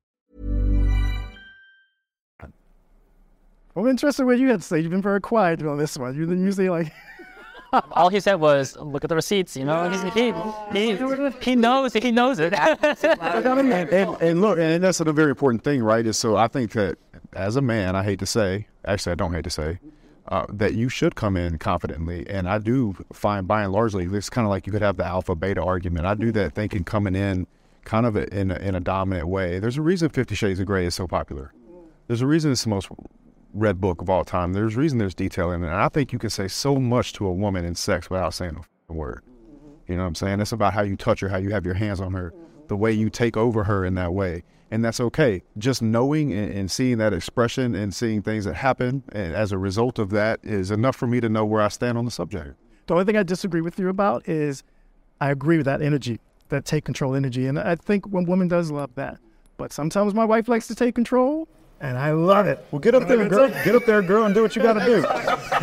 I'm interested in what you had to say. You've been very quiet on this one. You've been usually like, all he said was look at the receipts you know He's, he, he, he knows he knows it and, and, and look, and that's a very important thing, right? Is so I think that as a man, I hate to say, actually, I don't hate to say, uh, that you should come in confidently. And I do find, by and largely, it's kind of like you could have the alpha beta argument. I do that thinking coming in kind of in a, in a dominant way. There's a reason Fifty Shades of Grey is so popular. There's a reason it's the most read book of all time. There's reason there's detail in it. And I think you can say so much to a woman in sex without saying a word. You know what I'm saying? It's about how you touch her, how you have your hands on her, the way you take over her in that way. And that's okay. Just knowing and, and seeing that expression and seeing things that happen as a result of that is enough for me to know where I stand on the subject. the only thing I disagree with you about is I agree with that energy, that take control energy. And I think when woman does love that. But sometimes my wife likes to take control and I love it. Well, get up there, girl. Get up there, girl, and do what you got to do.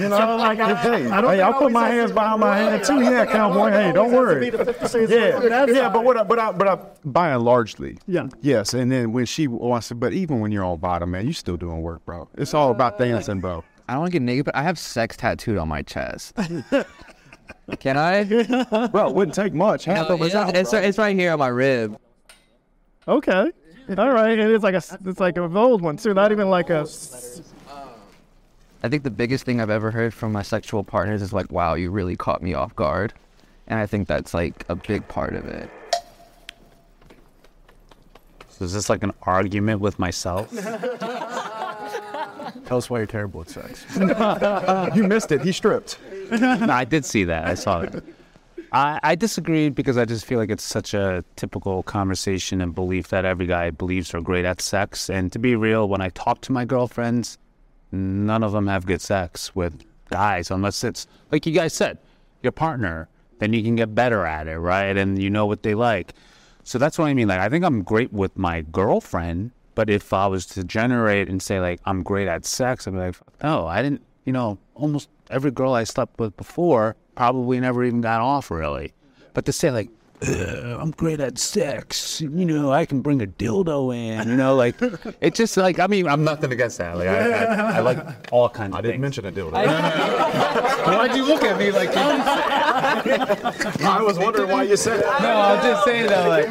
You know, So, like, I, hey, I don't hey I'll put my hands behind my head too. Yeah, cowboy. Hey, don't worry. Yeah, yeah, but what? I, but I, but I, by and largely, Yeah. yes. And then when she wants to, but even when you're on bottom, man, you're still doing work, bro. It's all about dancing, bro. I don't want to get naked, but I have sex tattooed on my chest. Can I? Bro, it wouldn't take much. Half No, of it's it's, out, it's, it's right here on my rib. Okay. All right, and it's like a it's like an old one too, not even like a. I think the biggest thing I've ever heard from my sexual partners is like, "Wow, you really caught me off guard," and I think that's like a big part of it. So is this like an argument with myself? Tell us why you're terrible at sex. you missed it. He stripped. no, I did see that. I saw that. I, I disagreed because I just feel like it's such a typical conversation and belief that every guy believes they're great at sex. And to be real, when I talk to my girlfriends, none of them have good sex with guys unless it's like you guys said, your partner. Then you can get better at it, right? And you know what they like. So that's what I mean. Like I think I'm great with my girlfriend, but if I was to generate and say like I'm great at sex, I'd be like, no, I didn't. You know, almost every girl I slept with before probably never even got off really. But to say like "Ugh, I'm great at sex, you know, I can bring a dildo in, you know, like it's just like I mean, I'm nothing against that. Like I, I, I like all kinds. Of I of didn't things. mention a dildo. Why'd you look at me like I was wondering why you said that. No, I'm just saying though, like,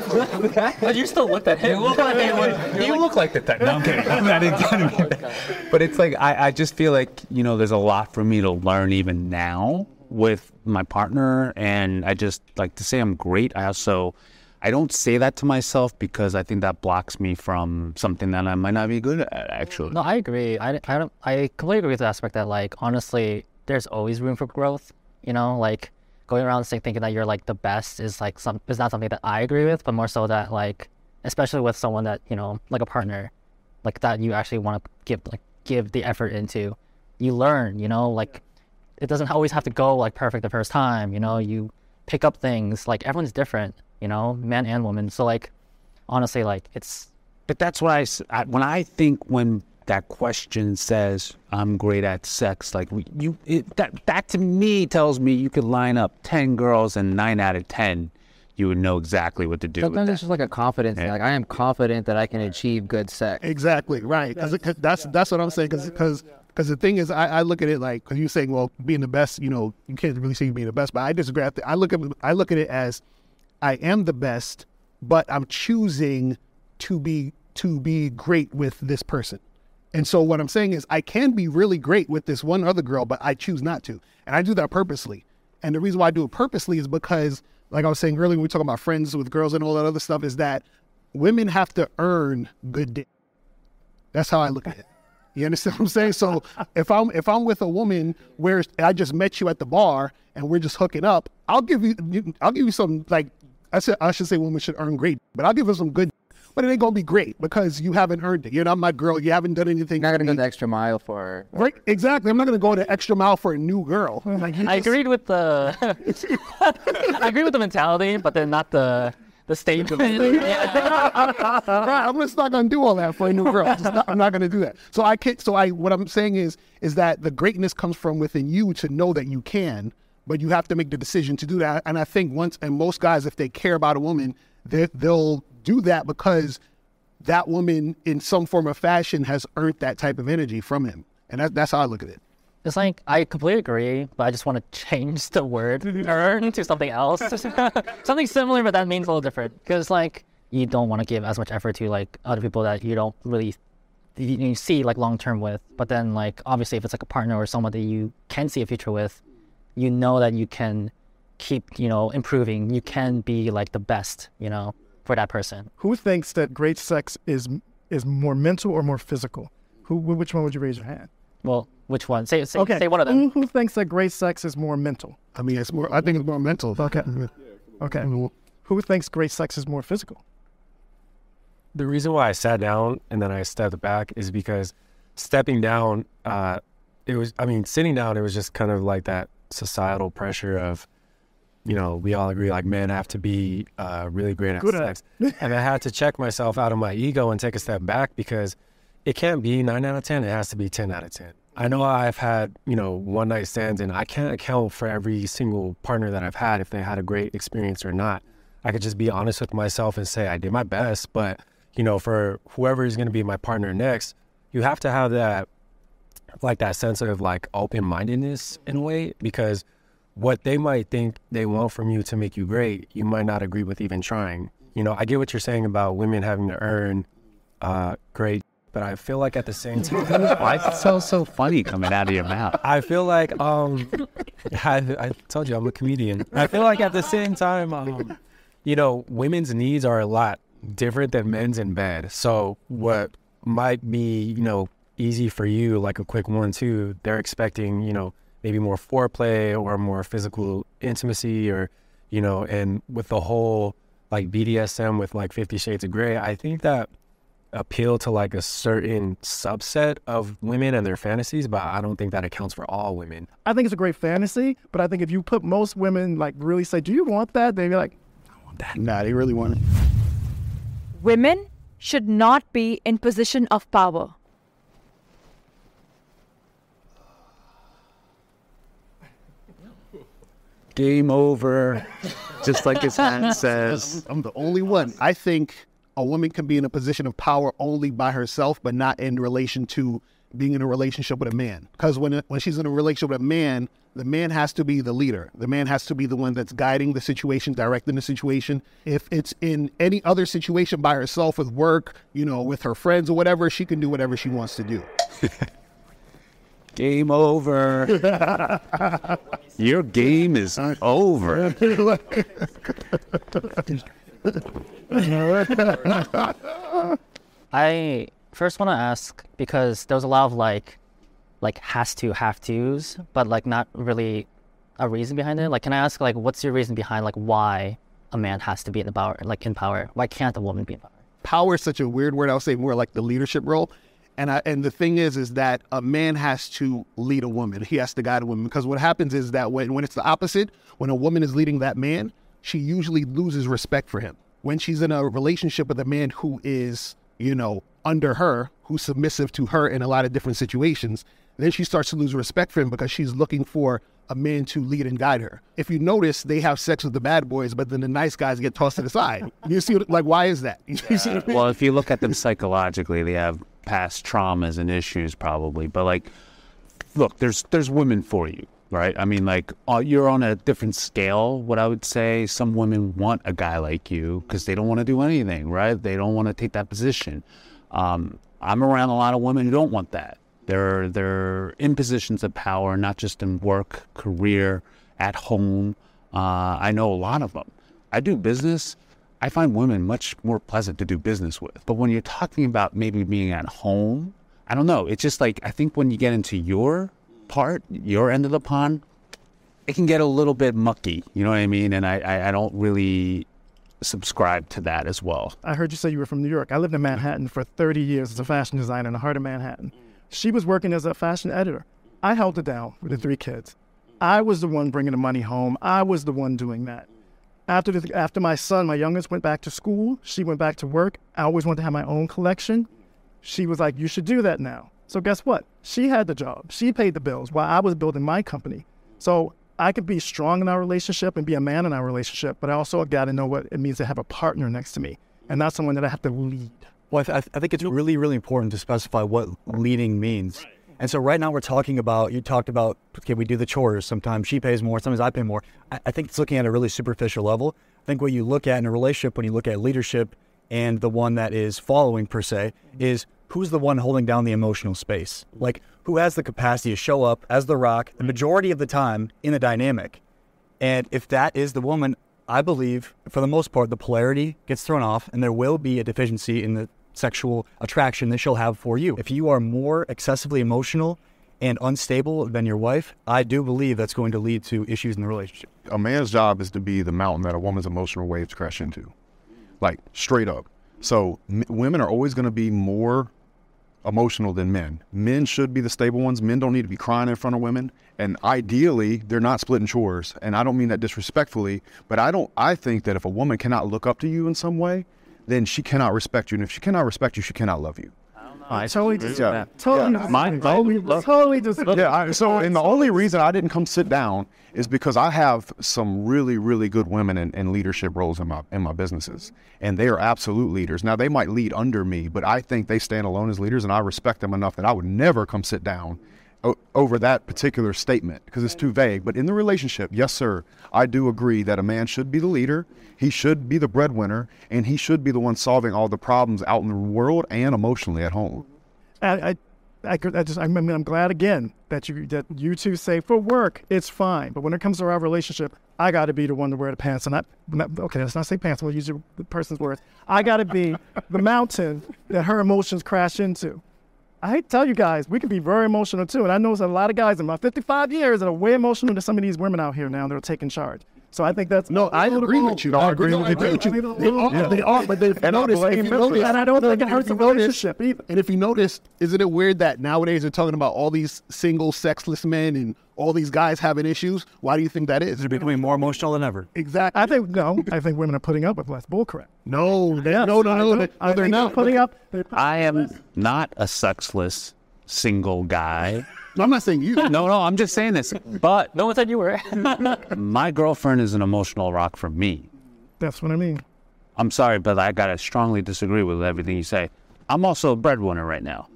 but you still looked at him. You look like you look like the type. No, I'm kidding. I didn't, I mean that. But it's like I, I just feel like you know, there's a lot for me to learn even now with my partner, and I just like to say I'm great. I also. I don't say that to myself because I think that blocks me from something that I might not be good at, actually. No, I agree. I, I, don't, I completely agree with the aspect that, like, honestly, there's always room for growth. You know, like, going around saying, thinking that you're, like, the best is, like, some is not something that I agree with, but more so that, like, especially with someone that, you know, like a partner, like, that you actually want to give, like, give the effort into. You learn, you know, like, it doesn't always have to go, like, perfect the first time, you know, you pick up things. Like, everyone's different, you know, men and women. So, like, honestly, like, it's, But that's what I when I think when that question says I'm great at sex, like you, it, that that to me tells me you could line up ten girls and nine out of ten, you would know exactly what to do. with Sometimes that. it's just like a confidence thing. Like I am confident that I can achieve good sex. Exactly right. 'Cause 'cause that's that's what I'm saying. Because because the thing is, I, I look at it like because you're saying, well, being the best, you know, you can't really say being the best, but I disagree. I look at I look at it as I am the best, but I'm choosing to be to be great with this person. And so what I'm saying is I can be really great with this one other girl, but I choose not to. And I do that purposely. And the reason why I do it purposely is because, like I was saying earlier, when we talk about friends with girls and all that other stuff, is that women have to earn good dick. That's how I look at it. You understand what I'm saying? So if I'm if I'm with a woman where I just met you at the bar and we're just hooking up, I'll give you I'll give you some like I said I should say women should earn great, but I'll give her some good. But it ain't gonna be great because you haven't earned it. You're not my girl. You haven't done anything. Not gonna go the extra mile for her. Right? Exactly. I'm not gonna go the extra mile for a new girl. Like, I just- agreed with the. I agree with the mentality, but then not the the stage statement. right. I'm just not gonna do all that for a new girl. Just not- I'm not gonna do that. So I can't. So I what I'm saying is is that the greatness comes from within you to know that you can, but you have to make the decision to do that. And I think once and most guys, if they care about a woman, they they'll do that because that woman in some form or fashion has earned that type of energy from him. And that, that's how I look at it. It's like I completely agree, but I just want to change the word earn to something else, something similar, but that means a little different. Because like you don't want to give as much effort to like other people that you don't really you, you see like long term with. But then like obviously if it's like a partner or someone that you can see a future with, you know that you can keep you know improving. You can be like the best, you know, for that person. Who thinks that great sex is is more mental or more physical? Who? Which one would you raise your hand? Well, which one? Say say, okay. say one of them. Who, who thinks that great sex is more mental? I mean, it's more. I think it's more mental. Okay. Okay. Who thinks great sex is more physical? The reason why I sat down and then I stepped back is because stepping down, uh, it was, I mean, sitting down, it was just kind of like that societal pressure of, you know, we all agree like men have to be uh, really great at Good at sex. and I had to check myself out of my ego and take a step back because it can't be nine out of 10. It has to be 10 out of 10. I know I've had, you know, one night stands and I can't account for every single partner that I've had if they had a great experience or not. I could just be honest with myself and say I did my best. But, you know, for whoever is going to be my partner next, you have to have that, like that sense of like open mindedness in a way because what they might think they want from you to make you great, you might not agree with even trying. You know, I get what you're saying about women having to earn uh, great, but I feel like at the same time, why is it so so funny coming out of your mouth? I feel like um, I, I told you I'm a comedian. I feel like at the same time, um, you know, women's needs are a lot different than men's in bed. So what might be, you know, easy for you, like a quick one two, they're expecting, you know, maybe more foreplay or more physical intimacy or, you know, and with the whole like BDSM with like Fifty Shades of Grey, I think that appeal to like a certain subset of women and their fantasies, but I don't think that accounts for all women. I think it's a great fantasy, but I think if you put most women like really say, "Do you want that?" They'd be like, "I want that." Nah, they really want it. Women should not be in position of power. Game over. Just like his hand says. I'm the only one. I think a woman can be in a position of power only by herself, but not in relation to being in a relationship with a man. Because when when she's in a relationship with a man, the man has to be the leader. The man has to be the one that's guiding the situation, directing the situation. If it's in any other situation by herself with work, you know, with her friends or whatever, she can do whatever she wants to do. Game over. Your game is over. I first want to ask because there was a lot of like, like has to, have tos, but like not really a reason behind it. Like, can I ask like, what's your reason behind like why a man has to be in the power, like in power? Why can't a woman be in power? Power is such a weird word. I'll say more like the leadership role. And I, and the thing is, is that a man has to lead a woman. He has to guide a woman because what happens is that when, when it's the opposite, when a woman is leading that man, she usually loses respect for him. When she's in a relationship with a man who is, you know, under her, who's submissive to her in a lot of different situations, then she starts to lose respect for him because she's looking for a man to lead and guide her. If you notice, they have sex with the bad boys, but then the nice guys get tossed to the side. You see, like, why is that? Well, if you look at them psychologically, they have past traumas and issues probably. But like, look, there's there's women for you, right? I mean, like uh, you're on a different scale. What I would say, some women want a guy like you because they don't want to do anything, right? They don't want to take that position. Um, I'm around a lot of women who don't want that. They're they're in positions of power, not just in work, career, at home. Uh, I know a lot of them. I do business. I find women much more pleasant to do business with. But when you're talking about maybe being at home, I don't know. It's just like I think when you get into your part, your end of the pond, it can get a little bit mucky. You know what I mean? And I, I, I don't really subscribe to that as well. I heard you say you were from New York. I lived in Manhattan for 30 years as a fashion designer in the heart of Manhattan. She was working as a fashion editor. I held it down with the three kids. I was the one bringing the money home. I was the one doing that. After the, after my son, my youngest, went back to school, she went back to work. I always wanted to have my own collection. She was like, "You should do that now." So guess what? She had the job. She paid the bills while I was building my company. So I could be strong in our relationship and be a man in our relationship, but I also got to know what it means to have a partner next to me, and not someone that I have to lead. Well, I, th- I think it's really, really important to specify what leading means. And so right now we're talking about, you talked about, okay, we do the chores. Sometimes she pays more, sometimes I pay more. I, I think it's looking at a really superficial level. I think what you look at in a relationship when you look at leadership and the one that is following per se is who's the one holding down the emotional space? Like who has the capacity to show up as the rock the majority of the time in the dynamic? And if that is the woman, I believe for the most part, the polarity gets thrown off and there will be a deficiency in the sexual attraction that she'll have for you. If you are more excessively emotional and unstable than your wife, I do believe that's going to lead to issues in the relationship. A man's job is to be the mountain that a woman's emotional waves crash into, like straight up. So m- women are always going to be more emotional than men. Men should be the stable ones. Men don't need to be crying in front of women. And ideally, they're not splitting chores. And I don't mean that disrespectfully, but I don't I think that if a woman cannot look up to you in some way, then she cannot respect you. And if she cannot respect you, she cannot love you. I totally disagree with dis- that. totally Yeah. Mine- Totally- totally disagree. Yeah, I, so and the only reason I didn't come sit down is because I have some really, really good women in, in leadership roles in my in my businesses, and they are absolute leaders. Now they might lead under me, but I think they stand alone as leaders, and I respect them enough that I would never come sit down o- over that particular statement because it's too vague. But in the relationship, yes, sir, I do agree that a man should be the leader. He should be the breadwinner, and he should be the one solving all the problems out in the world and emotionally at home. I, I, I, I just, I mean, I'm glad again that you that you two say for work it's fine, but when it comes to our relationship, I got to be the one to wear the pants, and I, okay, let's not say pants. We'll use the person's words. I got to be the mountain that her emotions crash into. I hate to tell you guys, we can be very emotional too, and I know there's a lot of guys in my 55 years that are way emotional than some of these women out here now that are taking charge. So I think that's no. I agree with you. I agree with you. They are, they are, but they've And I noticed. If you notice. And I don't think it hurts the notice- relationship either. And if you notice, isn't it weird that nowadays they're talking about all these single, sexless men and all these guys having issues? Why do you think that is? They're becoming more emotional than ever. Exactly. I think no. I think women are putting up with less bullcrap. No, they, Yes, no, no, I no, do. they, I they're not. putting up. I am not a sexless single guy. No, I'm not saying you. No, no, I'm just saying this. But no one said you were. my girlfriend is an emotional rock for me. That's what I mean. I'm sorry, but I gotta strongly disagree with everything you say. I'm also a breadwinner right now.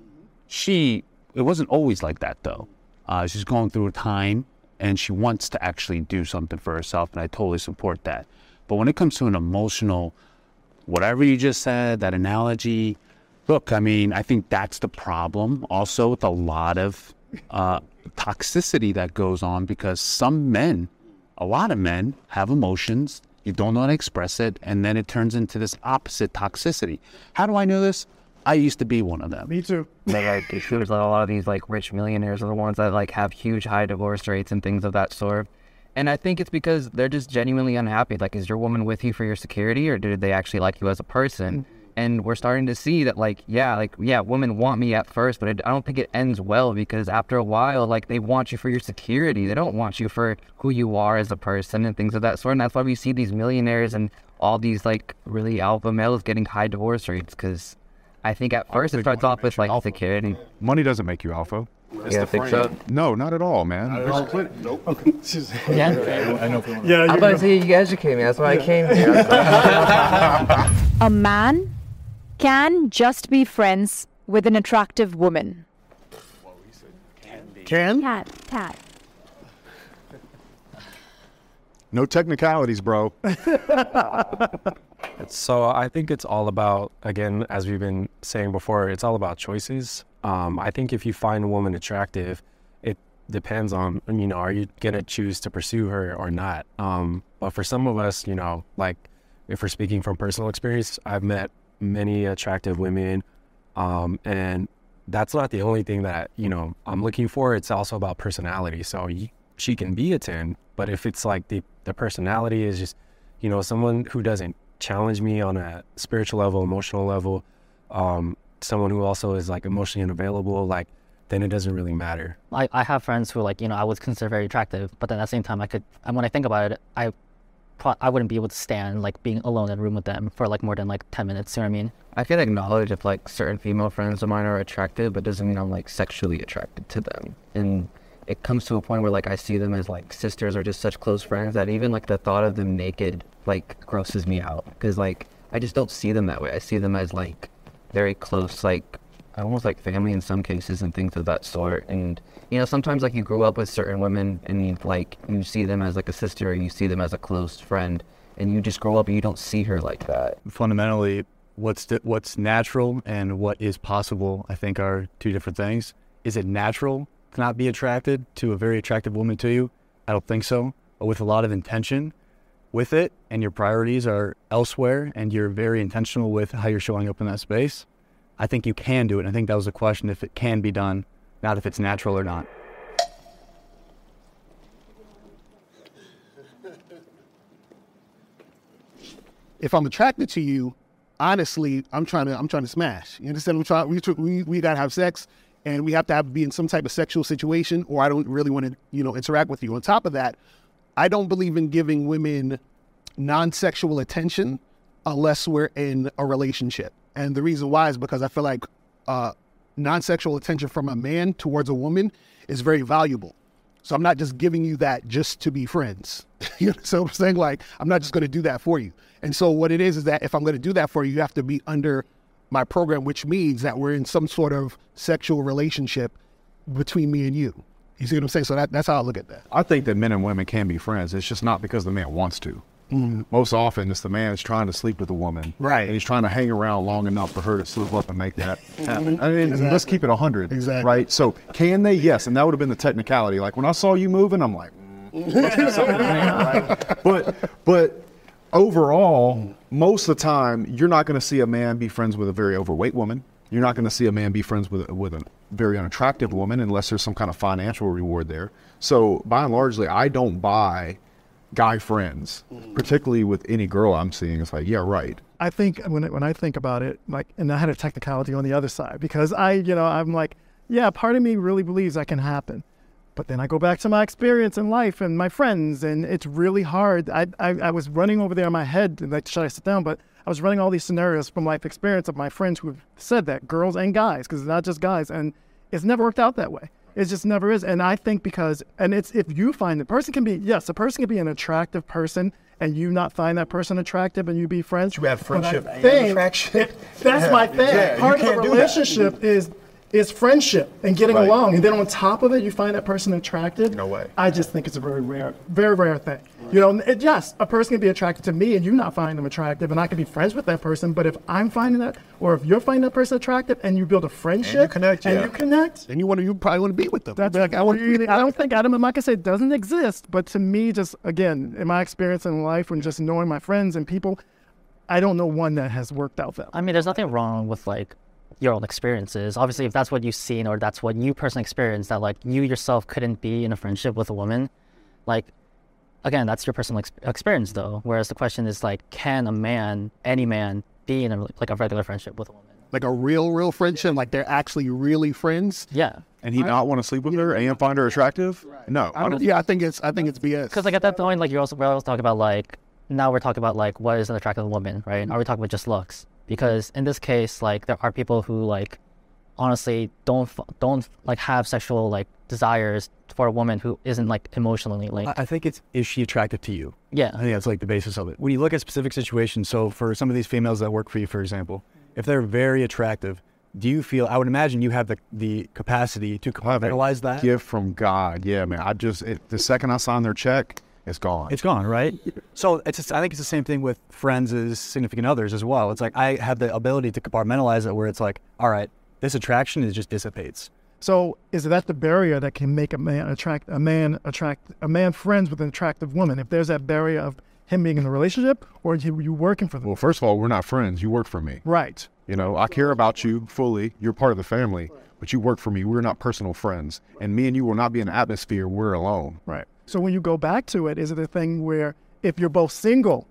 She, it wasn't always like that though. Uh, she's going through a time, and she wants to actually do something for herself, and I totally support that. But when it comes to an emotional, whatever you just said, that analogy, look, I mean, I think that's the problem. Also, with a lot of uh, toxicity that goes on because some men, a lot of men, have emotions. You don't know how to express it, and then it turns into this opposite toxicity. How do I know this? I used to be one of them. Me too. Like, like it seems like a lot of these like rich millionaires are the ones that like have huge high divorce rates and things of that sort. And I think it's because they're just genuinely unhappy. Like, is your woman with you for your security, or did they actually like you as a person? And we're starting to see that, like, yeah, like, yeah, women want me at first, but it, I don't think it ends well because after a while, like, they want you for your security. They don't want you for who you are as a person and things of that sort. And that's why we see these millionaires and all these like really alpha males getting high divorce rates because I think at first it starts off with like alpha. security. Money doesn't make you alpha. Yeah, I think so. No, not at all, man. Nope. Yeah. I know. Yeah, I'm about to say you educate me. That's why I came here. A man can just be friends with an attractive woman. Can? Cat, cat. No technicalities, bro. So I think it's all about, again, as we've been saying before, it's all about choices. Um, I think if you find a woman attractive, it depends on, you know, are you going to choose to pursue her or not? Um, but for some of us, you know, like if we're speaking from personal experience, I've met many attractive women. Um, and that's not the only thing that, you know, I'm looking for. It's also about personality. So she can be a 10, but if it's like the, the personality is just, you know, someone who doesn't challenge me on a spiritual level, emotional level, um, someone who also is like emotionally unavailable, like then it doesn't really matter. I, I have friends who like you know I would consider very attractive, but then at the same time I could and when I think about it, I pro- I wouldn't be able to stand like being alone in a room with them for like more than like ten minutes. You know what I mean? I can acknowledge if like certain female friends of mine are attractive, but doesn't mean I'm like sexually attracted to them. And it comes to a point where like I see them as like sisters or just such close friends that even like the thought of them naked like grosses me out because like I just don't see them that way. I see them as like very close, like almost like family in some cases and things of that sort. And you know, sometimes like you grow up with certain women and you like you see them as like a sister or you see them as a close friend, and you just grow up and you don't see her like that. fundamentally what's what's natural and what is possible i think are two different things is it natural to not be attracted to a very attractive woman to you i don't think so but with a lot of intention with it and your priorities are elsewhere and you're very intentional with how you're showing up in that space i think you can do it and i think that was a question if it can be done not if it's natural or not if I'm attracted to you, honestly, I'm trying to I'm trying to smash. You understand? I'm trying. We we we gotta have sex, and we have to have be in some type of sexual situation, or I don't really want to you know interact with you. On top of that, I don't believe in giving women non-sexual attention unless we're in a relationship. And the reason why is because I feel like uh, non-sexual attention from a man towards a woman is very valuable. So I'm not just giving you that just to be friends. you know, so I'm saying like I'm not just going to do that for you. And so what it is is that if I'm going to do that for you, you have to be under my program, which means that we're in some sort of sexual relationship between me and you. You see what I'm saying? So that, that's how I look at that. I think that men and women can be friends. It's just not because the man wants to. Most often, it's the man is trying to sleep with the woman, right? And he's trying to hang around long enough for her to slip up and make that happen. Mhm. I mean, Exactly. let's keep it hundred, Exactly. right? So, can they? Yes, and that would have been the technicality. Like when I saw you moving, I'm like, but but overall, most of the time, you're not going to see a man be friends with a very overweight woman. You're not going to see a man be friends with with a very unattractive woman unless there's some kind of financial reward there. So, by and largely, I don't buy guy friends, mm-hmm. particularly with any girl I'm seeing. It's like, yeah, right. I think when it, when I think about it, like, and I had a technicality on the other side because I, you know, I'm like, yeah, part of me really believes that can happen, but then I go back to my experience in life and my friends, and it's really hard. I I, I was running over there in my head, like, should I sit down? But I was running all these scenarios from life experience of my friends who have said that, girls and guys, because it's not just guys, and it's never worked out that way. It just never is. And I think because, and it's if you find the person can be, yes, a person can be an attractive person and you not find that person attractive and you be friends. You have friendship and attraction. That's Yeah. my thing. Yeah, Part of a relationship is is friendship and getting Right. along. And then on top of it, you find that person attractive. No way. I just think it's a very rare, very rare thing. You know, it, yes, a person can be attracted to me and you not find them attractive, and I can be friends with that person. But if I'm finding that, or if you're finding that person attractive, and you build a friendship, you connect, and yeah. you connect, and you want to, you probably want to be with them. that's Like, I want really, I don't think Adam and Micah say it doesn't exist, but to me, just again, in my experience in life and just knowing my friends and people, I don't know one that has worked out that. I mean, there's nothing wrong with like your own experiences. Obviously, if that's what you've seen or that's what you personally experienced, that like you yourself couldn't be in a friendship with a woman, like again, that's your personal ex- experience though. Whereas the question is like, can a man, any man, be in a like a regular friendship with a woman? like a real, real friendship, like they're actually really friends. Yeah. And he not want to sleep with her and find her attractive? No, I don't, yeah, I think it's I think it's BS. Because like at that point, like you're also we're also talking about like now we're talking about like what is an attractive woman, right? Are we talking about just looks? Because in this case, like there are people who like honestly don't don't like have sexual like desires for a woman who isn't like emotionally linked. I I think it's is she attractive to you? Yeah. I think that's like the basis of it. When you look at specific situations, so for some of these females that work for you, for example, if they're very attractive, do you feel? I would imagine you have the the capacity to compartmentalize that. Gift from God. Yeah, man. I just, it, the second I sign their check, it's gone. It's gone, right? So it's just, I think it's the same thing with friends as significant others as well. It's like I have the ability to compartmentalize it, where it's like, all right, this attraction is just dissipates. So is that the barrier that can make a man attract a man attract a man friends with an attractive woman? If there's that barrier of him being in a relationship or you, you working for them, Well, first of all, we're not friends. You work for me. right? You know, I care about you fully. You're part of the family, but you work for me. We're not personal friends. And me and you will not be in an atmosphere we're alone. Right. So when you go back to it, is it a thing where if you're both single,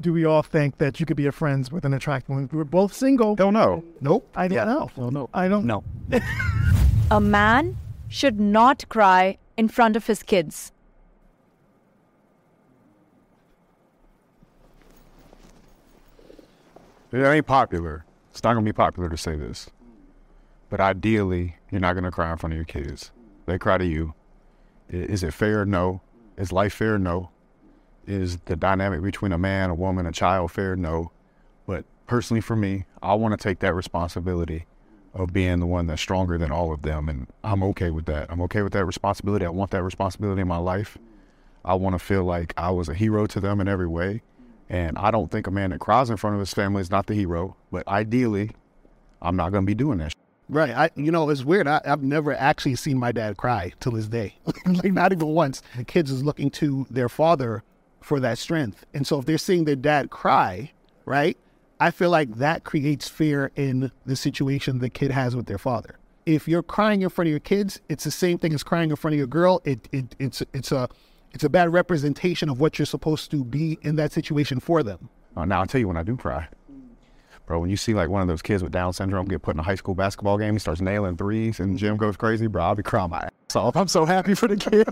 do we all think that you could be a friends with an attractive woman? If we're both single. Don't know. Nope. I don't know. Well, no. I don't know. A man should not cry in front of his kids. It ain't popular. It's not going to be popular to say this. But ideally, you're not going to cry in front of your kids. They cry to you. Is it fair? No. Is life fair? No. Is the dynamic between a man, a woman, a child fair? No. But personally, for me, I want to take that responsibility of being the one that's stronger than all of them. And I'm okay with that. I'm okay with that responsibility. I want that responsibility in my life. I want to feel like I was a hero to them in every way. And I don't think a man that cries in front of his family is not the hero. But ideally, I'm not going to be doing that. Right. I, you know, it's weird. I, I've never actually seen my dad cry till this day. like not even once. The kids is looking to their father for that strength. And so if they're seeing their dad cry, right, I feel like that creates fear in the situation the kid has with their father. If you're crying in front of your kids, it's the same thing as crying in front of your girl. It, it it's it's a it's a bad representation of what you're supposed to be in that situation for them. Uh, now I'll tell you when I do cry, bro. When you see like one of those kids with Down syndrome get put in a high school basketball game, he starts nailing threes, and gym goes crazy, bro. I'll be crying my ass off. I'm so happy for the kid.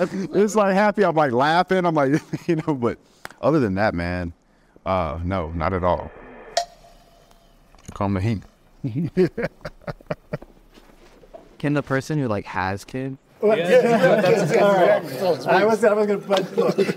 it's like happy. I'm like laughing. I'm like, you know. But other than that, man, uh, no, not at all. Calm the heat. Can the person who like has kids? Well, That's- all right. that's- I was, I was gonna, but look,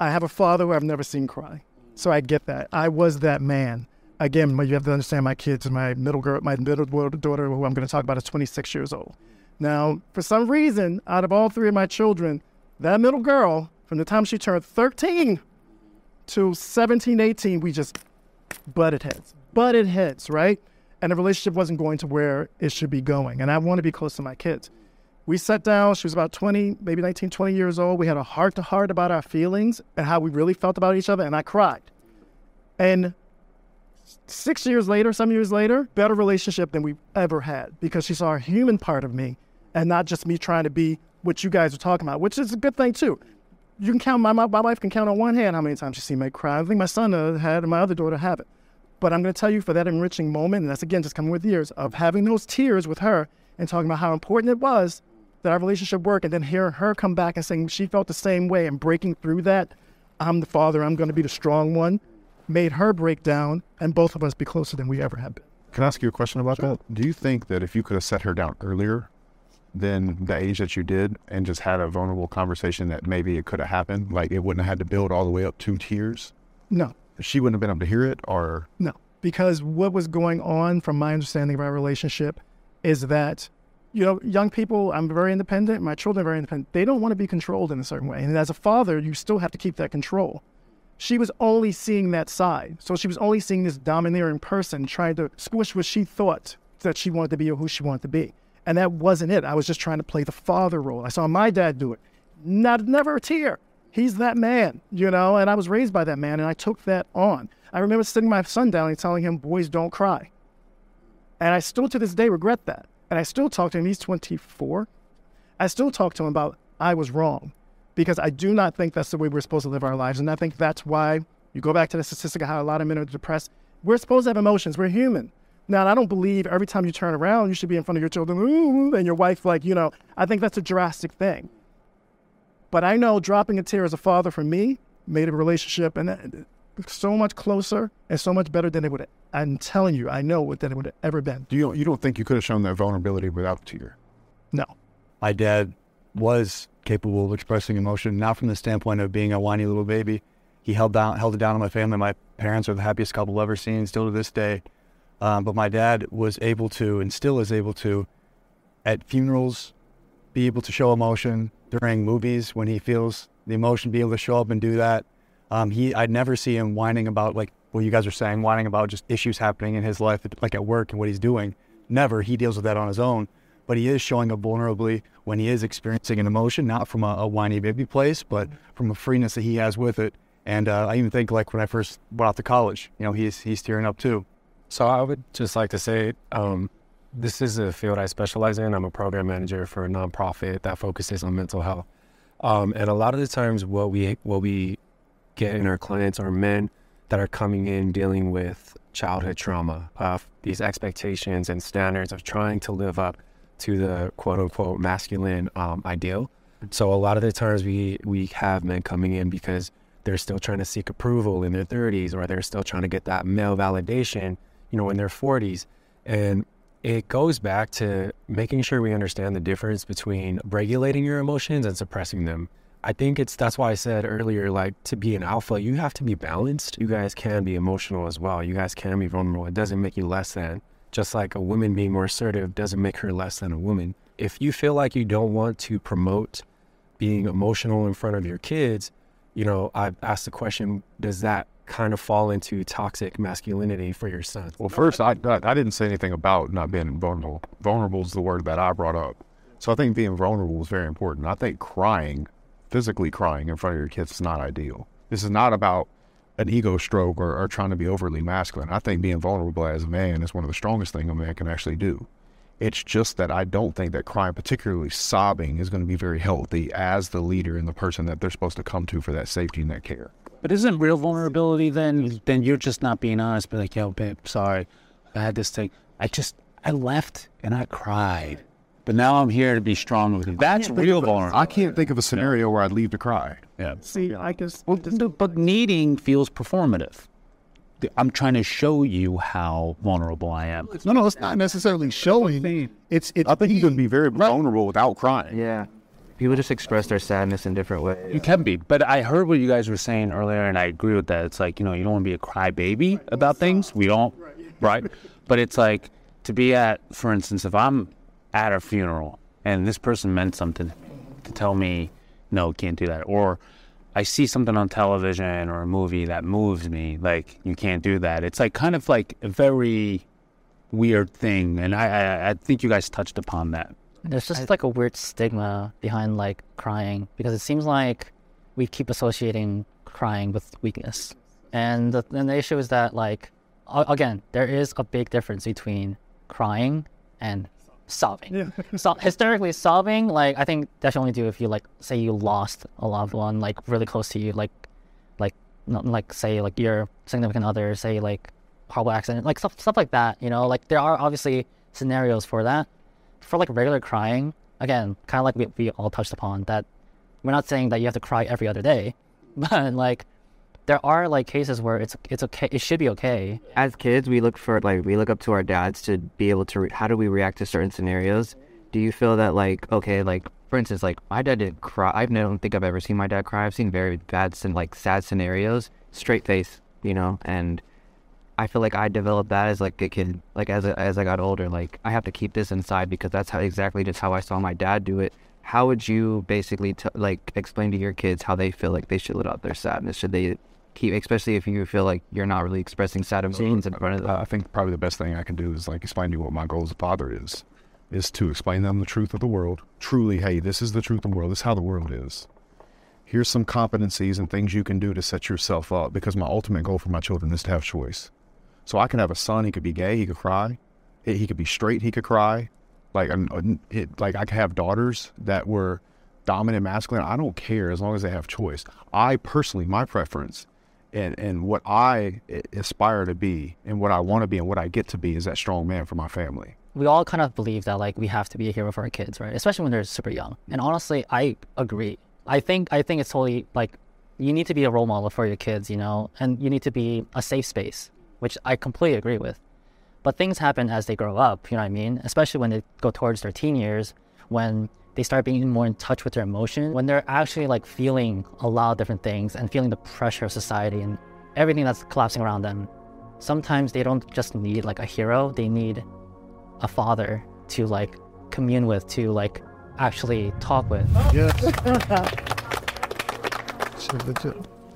I have a father who I've never seen cry, so I get that. I was that man. Again, you have to understand my kids. My middle girl, my middle daughter, who I'm going to talk about, is 26 years old. Now, for some reason, out of all three of my children, that middle girl, from the time she turned 13 to 17, 18, we just butted heads, butted heads, right? And the relationship wasn't going to where it should be going. And I want to be close to my kids. We sat down, she was about 20, maybe 19, 20 years old. We had a heart to heart about our feelings and how we really felt about each other, and I cried. And six years later, some years later, better relationship than we've ever had because she saw a human part of me and not just me trying to be what you guys are talking about, which is a good thing too. You can count, my, my, my wife can count on one hand how many times she's seen me cry. I think my son uh, had and my other daughter have it. But I'm going to tell you for that enriching moment, and that's again just coming with years of having those tears with her and talking about how important it was that our relationship work, and then hearing her come back and saying she felt the same way and breaking through that. I'm the father. I'm going to be the strong one. Made her break down, and both of us be closer than we ever have been. Can I ask you a question about that? Do you think that if you could have set her down earlier than the age that you did and just had a vulnerable conversation that maybe it could have happened, like it wouldn't have had to build all the way up to tears? No. She wouldn't have been able to hear it or No, because what was going on, from my understanding of our relationship, is that, you know, young people, I'm very independent, my children are very independent. They don't want to be controlled in a certain way. And as a father, you still have to keep that control. She was only seeing that side. So she was only seeing this domineering person trying to squish what she thought that she wanted to be or who she wanted to be. And that wasn't it. I was just trying to play the father role. I saw my dad do it. Not never a tear. He's that man, you know, and I was raised by that man and I took that on. I remember sitting my son down and telling him, boys don't cry. And I still to this day regret that. And I still talk to him, he's 24. I still talk to him about I was wrong because I do not think that's the way we're supposed to live our lives. And I think that's why you go back to the statistic of how a lot of men are depressed. We're supposed to have emotions. We're human. Now, I don't believe every time you turn around, you should be in front of your children, ooh, and your wife, like, you know, I think that's a drastic thing. But I know dropping a tear as a father for me made a relationship and so much closer and so much better than it would. I'm telling you, I know what than it would have ever been. do you you don't think you could have shown that vulnerability without the tear? No. My dad was capable of expressing emotion, not from the standpoint of being a whiny little baby. He held down held it down on my family. My parents are the happiest couple ever seen, still to this day. Um, but my dad was able to, and still is able to, at funerals, be able to show emotion during movies when he feels the emotion, be able to show up and do that. Um, he, I'd never see him whining about like what you guys are saying, whining about just issues happening in his life, like at work and what he's doing. Never. He deals with that on his own. But he is showing up vulnerably when he is experiencing an emotion, not from a, a whiny baby place, but from a freeness that he has with it. And uh, I even think like when I first went off to college, you know, he's he's tearing up too. So I would just like to say, um, this is a field I specialize in. I'm a program manager for a nonprofit that focuses on mental health. Um, and a lot of the times, what we what we get in our clients are men that are coming in dealing with childhood trauma, of these expectations and standards of trying to live up to the quote unquote masculine um, ideal. So a lot of the times we we have men coming in because they're still trying to seek approval in their 30s or they're still trying to get that male validation, you know, in their 40s. And it goes back to making sure we understand the difference between regulating your emotions and suppressing them. I think it's that's why I said earlier, like to be an alpha, you have to be balanced. You guys can be emotional as well. You guys can be vulnerable. It doesn't make you less than. Just like a woman being more assertive doesn't make her less than a woman. If you feel like you don't want to promote being emotional in front of your kids, you know, I've asked the question, does that kind of fall into toxic masculinity for your son? Well, first, I, I didn't say anything about not being vulnerable. Vulnerable is the word that I brought up. So I think being vulnerable is very important. I think crying, physically crying in front of your kids is not ideal. This is not about an ego stroke or, or trying to be overly masculine. I think being vulnerable as a man is one of the strongest things a man can actually do. It's just that I don't think that crying, particularly sobbing, is going to be very healthy as the leader and the person that they're supposed to come to for that safety and that care. But isn't real vulnerability then? Then you're just not being honest. But like, yo, babe, sorry, I had this thing. I just I left and I cried, but now I'm here to be strong with you. That's real vulnerability. I can't think of a scenario where I'd leave to cry. Yeah. See, I guess. Well, no, but needing feels performative. I'm trying to show you how vulnerable I am. No, no, it's not necessarily showing. It's it's. I think you can be very vulnerable without crying. Yeah. People just express their sadness in different ways. You can be, but I heard what you guys were saying earlier, and I agree with that. It's like you know, you don't want to be a crybaby about things. We don't, right? But it's like to be at, for instance, if I'm at a funeral and this person meant something to tell me, no, can't do that, or I see something on television or a movie that moves me, like you can't do that. It's like kind of like a very weird thing, and I I, I think you guys touched upon that. There's just like a weird stigma behind like crying because it seems like we keep associating crying with weakness. And the, and the issue is that like again, there is a big difference between crying and sobbing. Yeah. so historically solving, like I think that should only do if you like say you lost a loved one like really close to you, like like not like say like your significant other, say like horrible accident, like stuff stuff like that. You know, like there are obviously scenarios for that. For like regular crying, again, kind of like we, we all touched upon that. We're not saying that you have to cry every other day, but like there are like cases where it's it's okay. It should be okay. As kids, we look for like we look up to our dads to be able to. Re- how do we react to certain scenarios? Do you feel that like okay, like for instance, like my dad didn't cry. I don't think I've ever seen my dad cry. I've seen very bad, scen- like sad scenarios, straight face, you know, and I feel like I developed that as like a kid. Like as a, as I got older, like I have to keep this inside because that's how exactly just how I saw my dad do it. How would you basically t- like explain to your kids how they feel like they should let out their sadness? Should they keep, especially if you feel like you're not really expressing sad emotions in front of them? I think probably the best thing I can do is like explain to you what my goal as a father is, is to explain them the truth of the world. Truly, hey, this is the truth of the world. This is how the world is. Here's some competencies and things you can do to set yourself up. Because my ultimate goal for my children is to have choice. So I can have a son. He could be gay. He could cry. He he could be straight. He could cry. Like it, like I could have daughters that were dominant masculine. I don't care as long as they have choice. I personally, my preference and, and what I aspire to be and what I want to be and what I get to be is that strong man for my family. we all kind of believe that like we have to be a hero for our kids, right? Especially when they're super young. And honestly, I agree. I think I think it's totally like you need to be a role model for your kids, you know, and you need to be a safe space, which I completely agree with. But things happen as they grow up, you know what I mean? Especially when they go towards their teen years, when they start being more in touch with their emotion, when they're actually like feeling a lot of different things and feeling the pressure of society and everything that's collapsing around them. Sometimes they don't just need like a hero, they need a father to like commune with, to like actually talk with. Yes.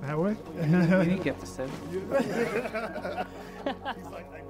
That way?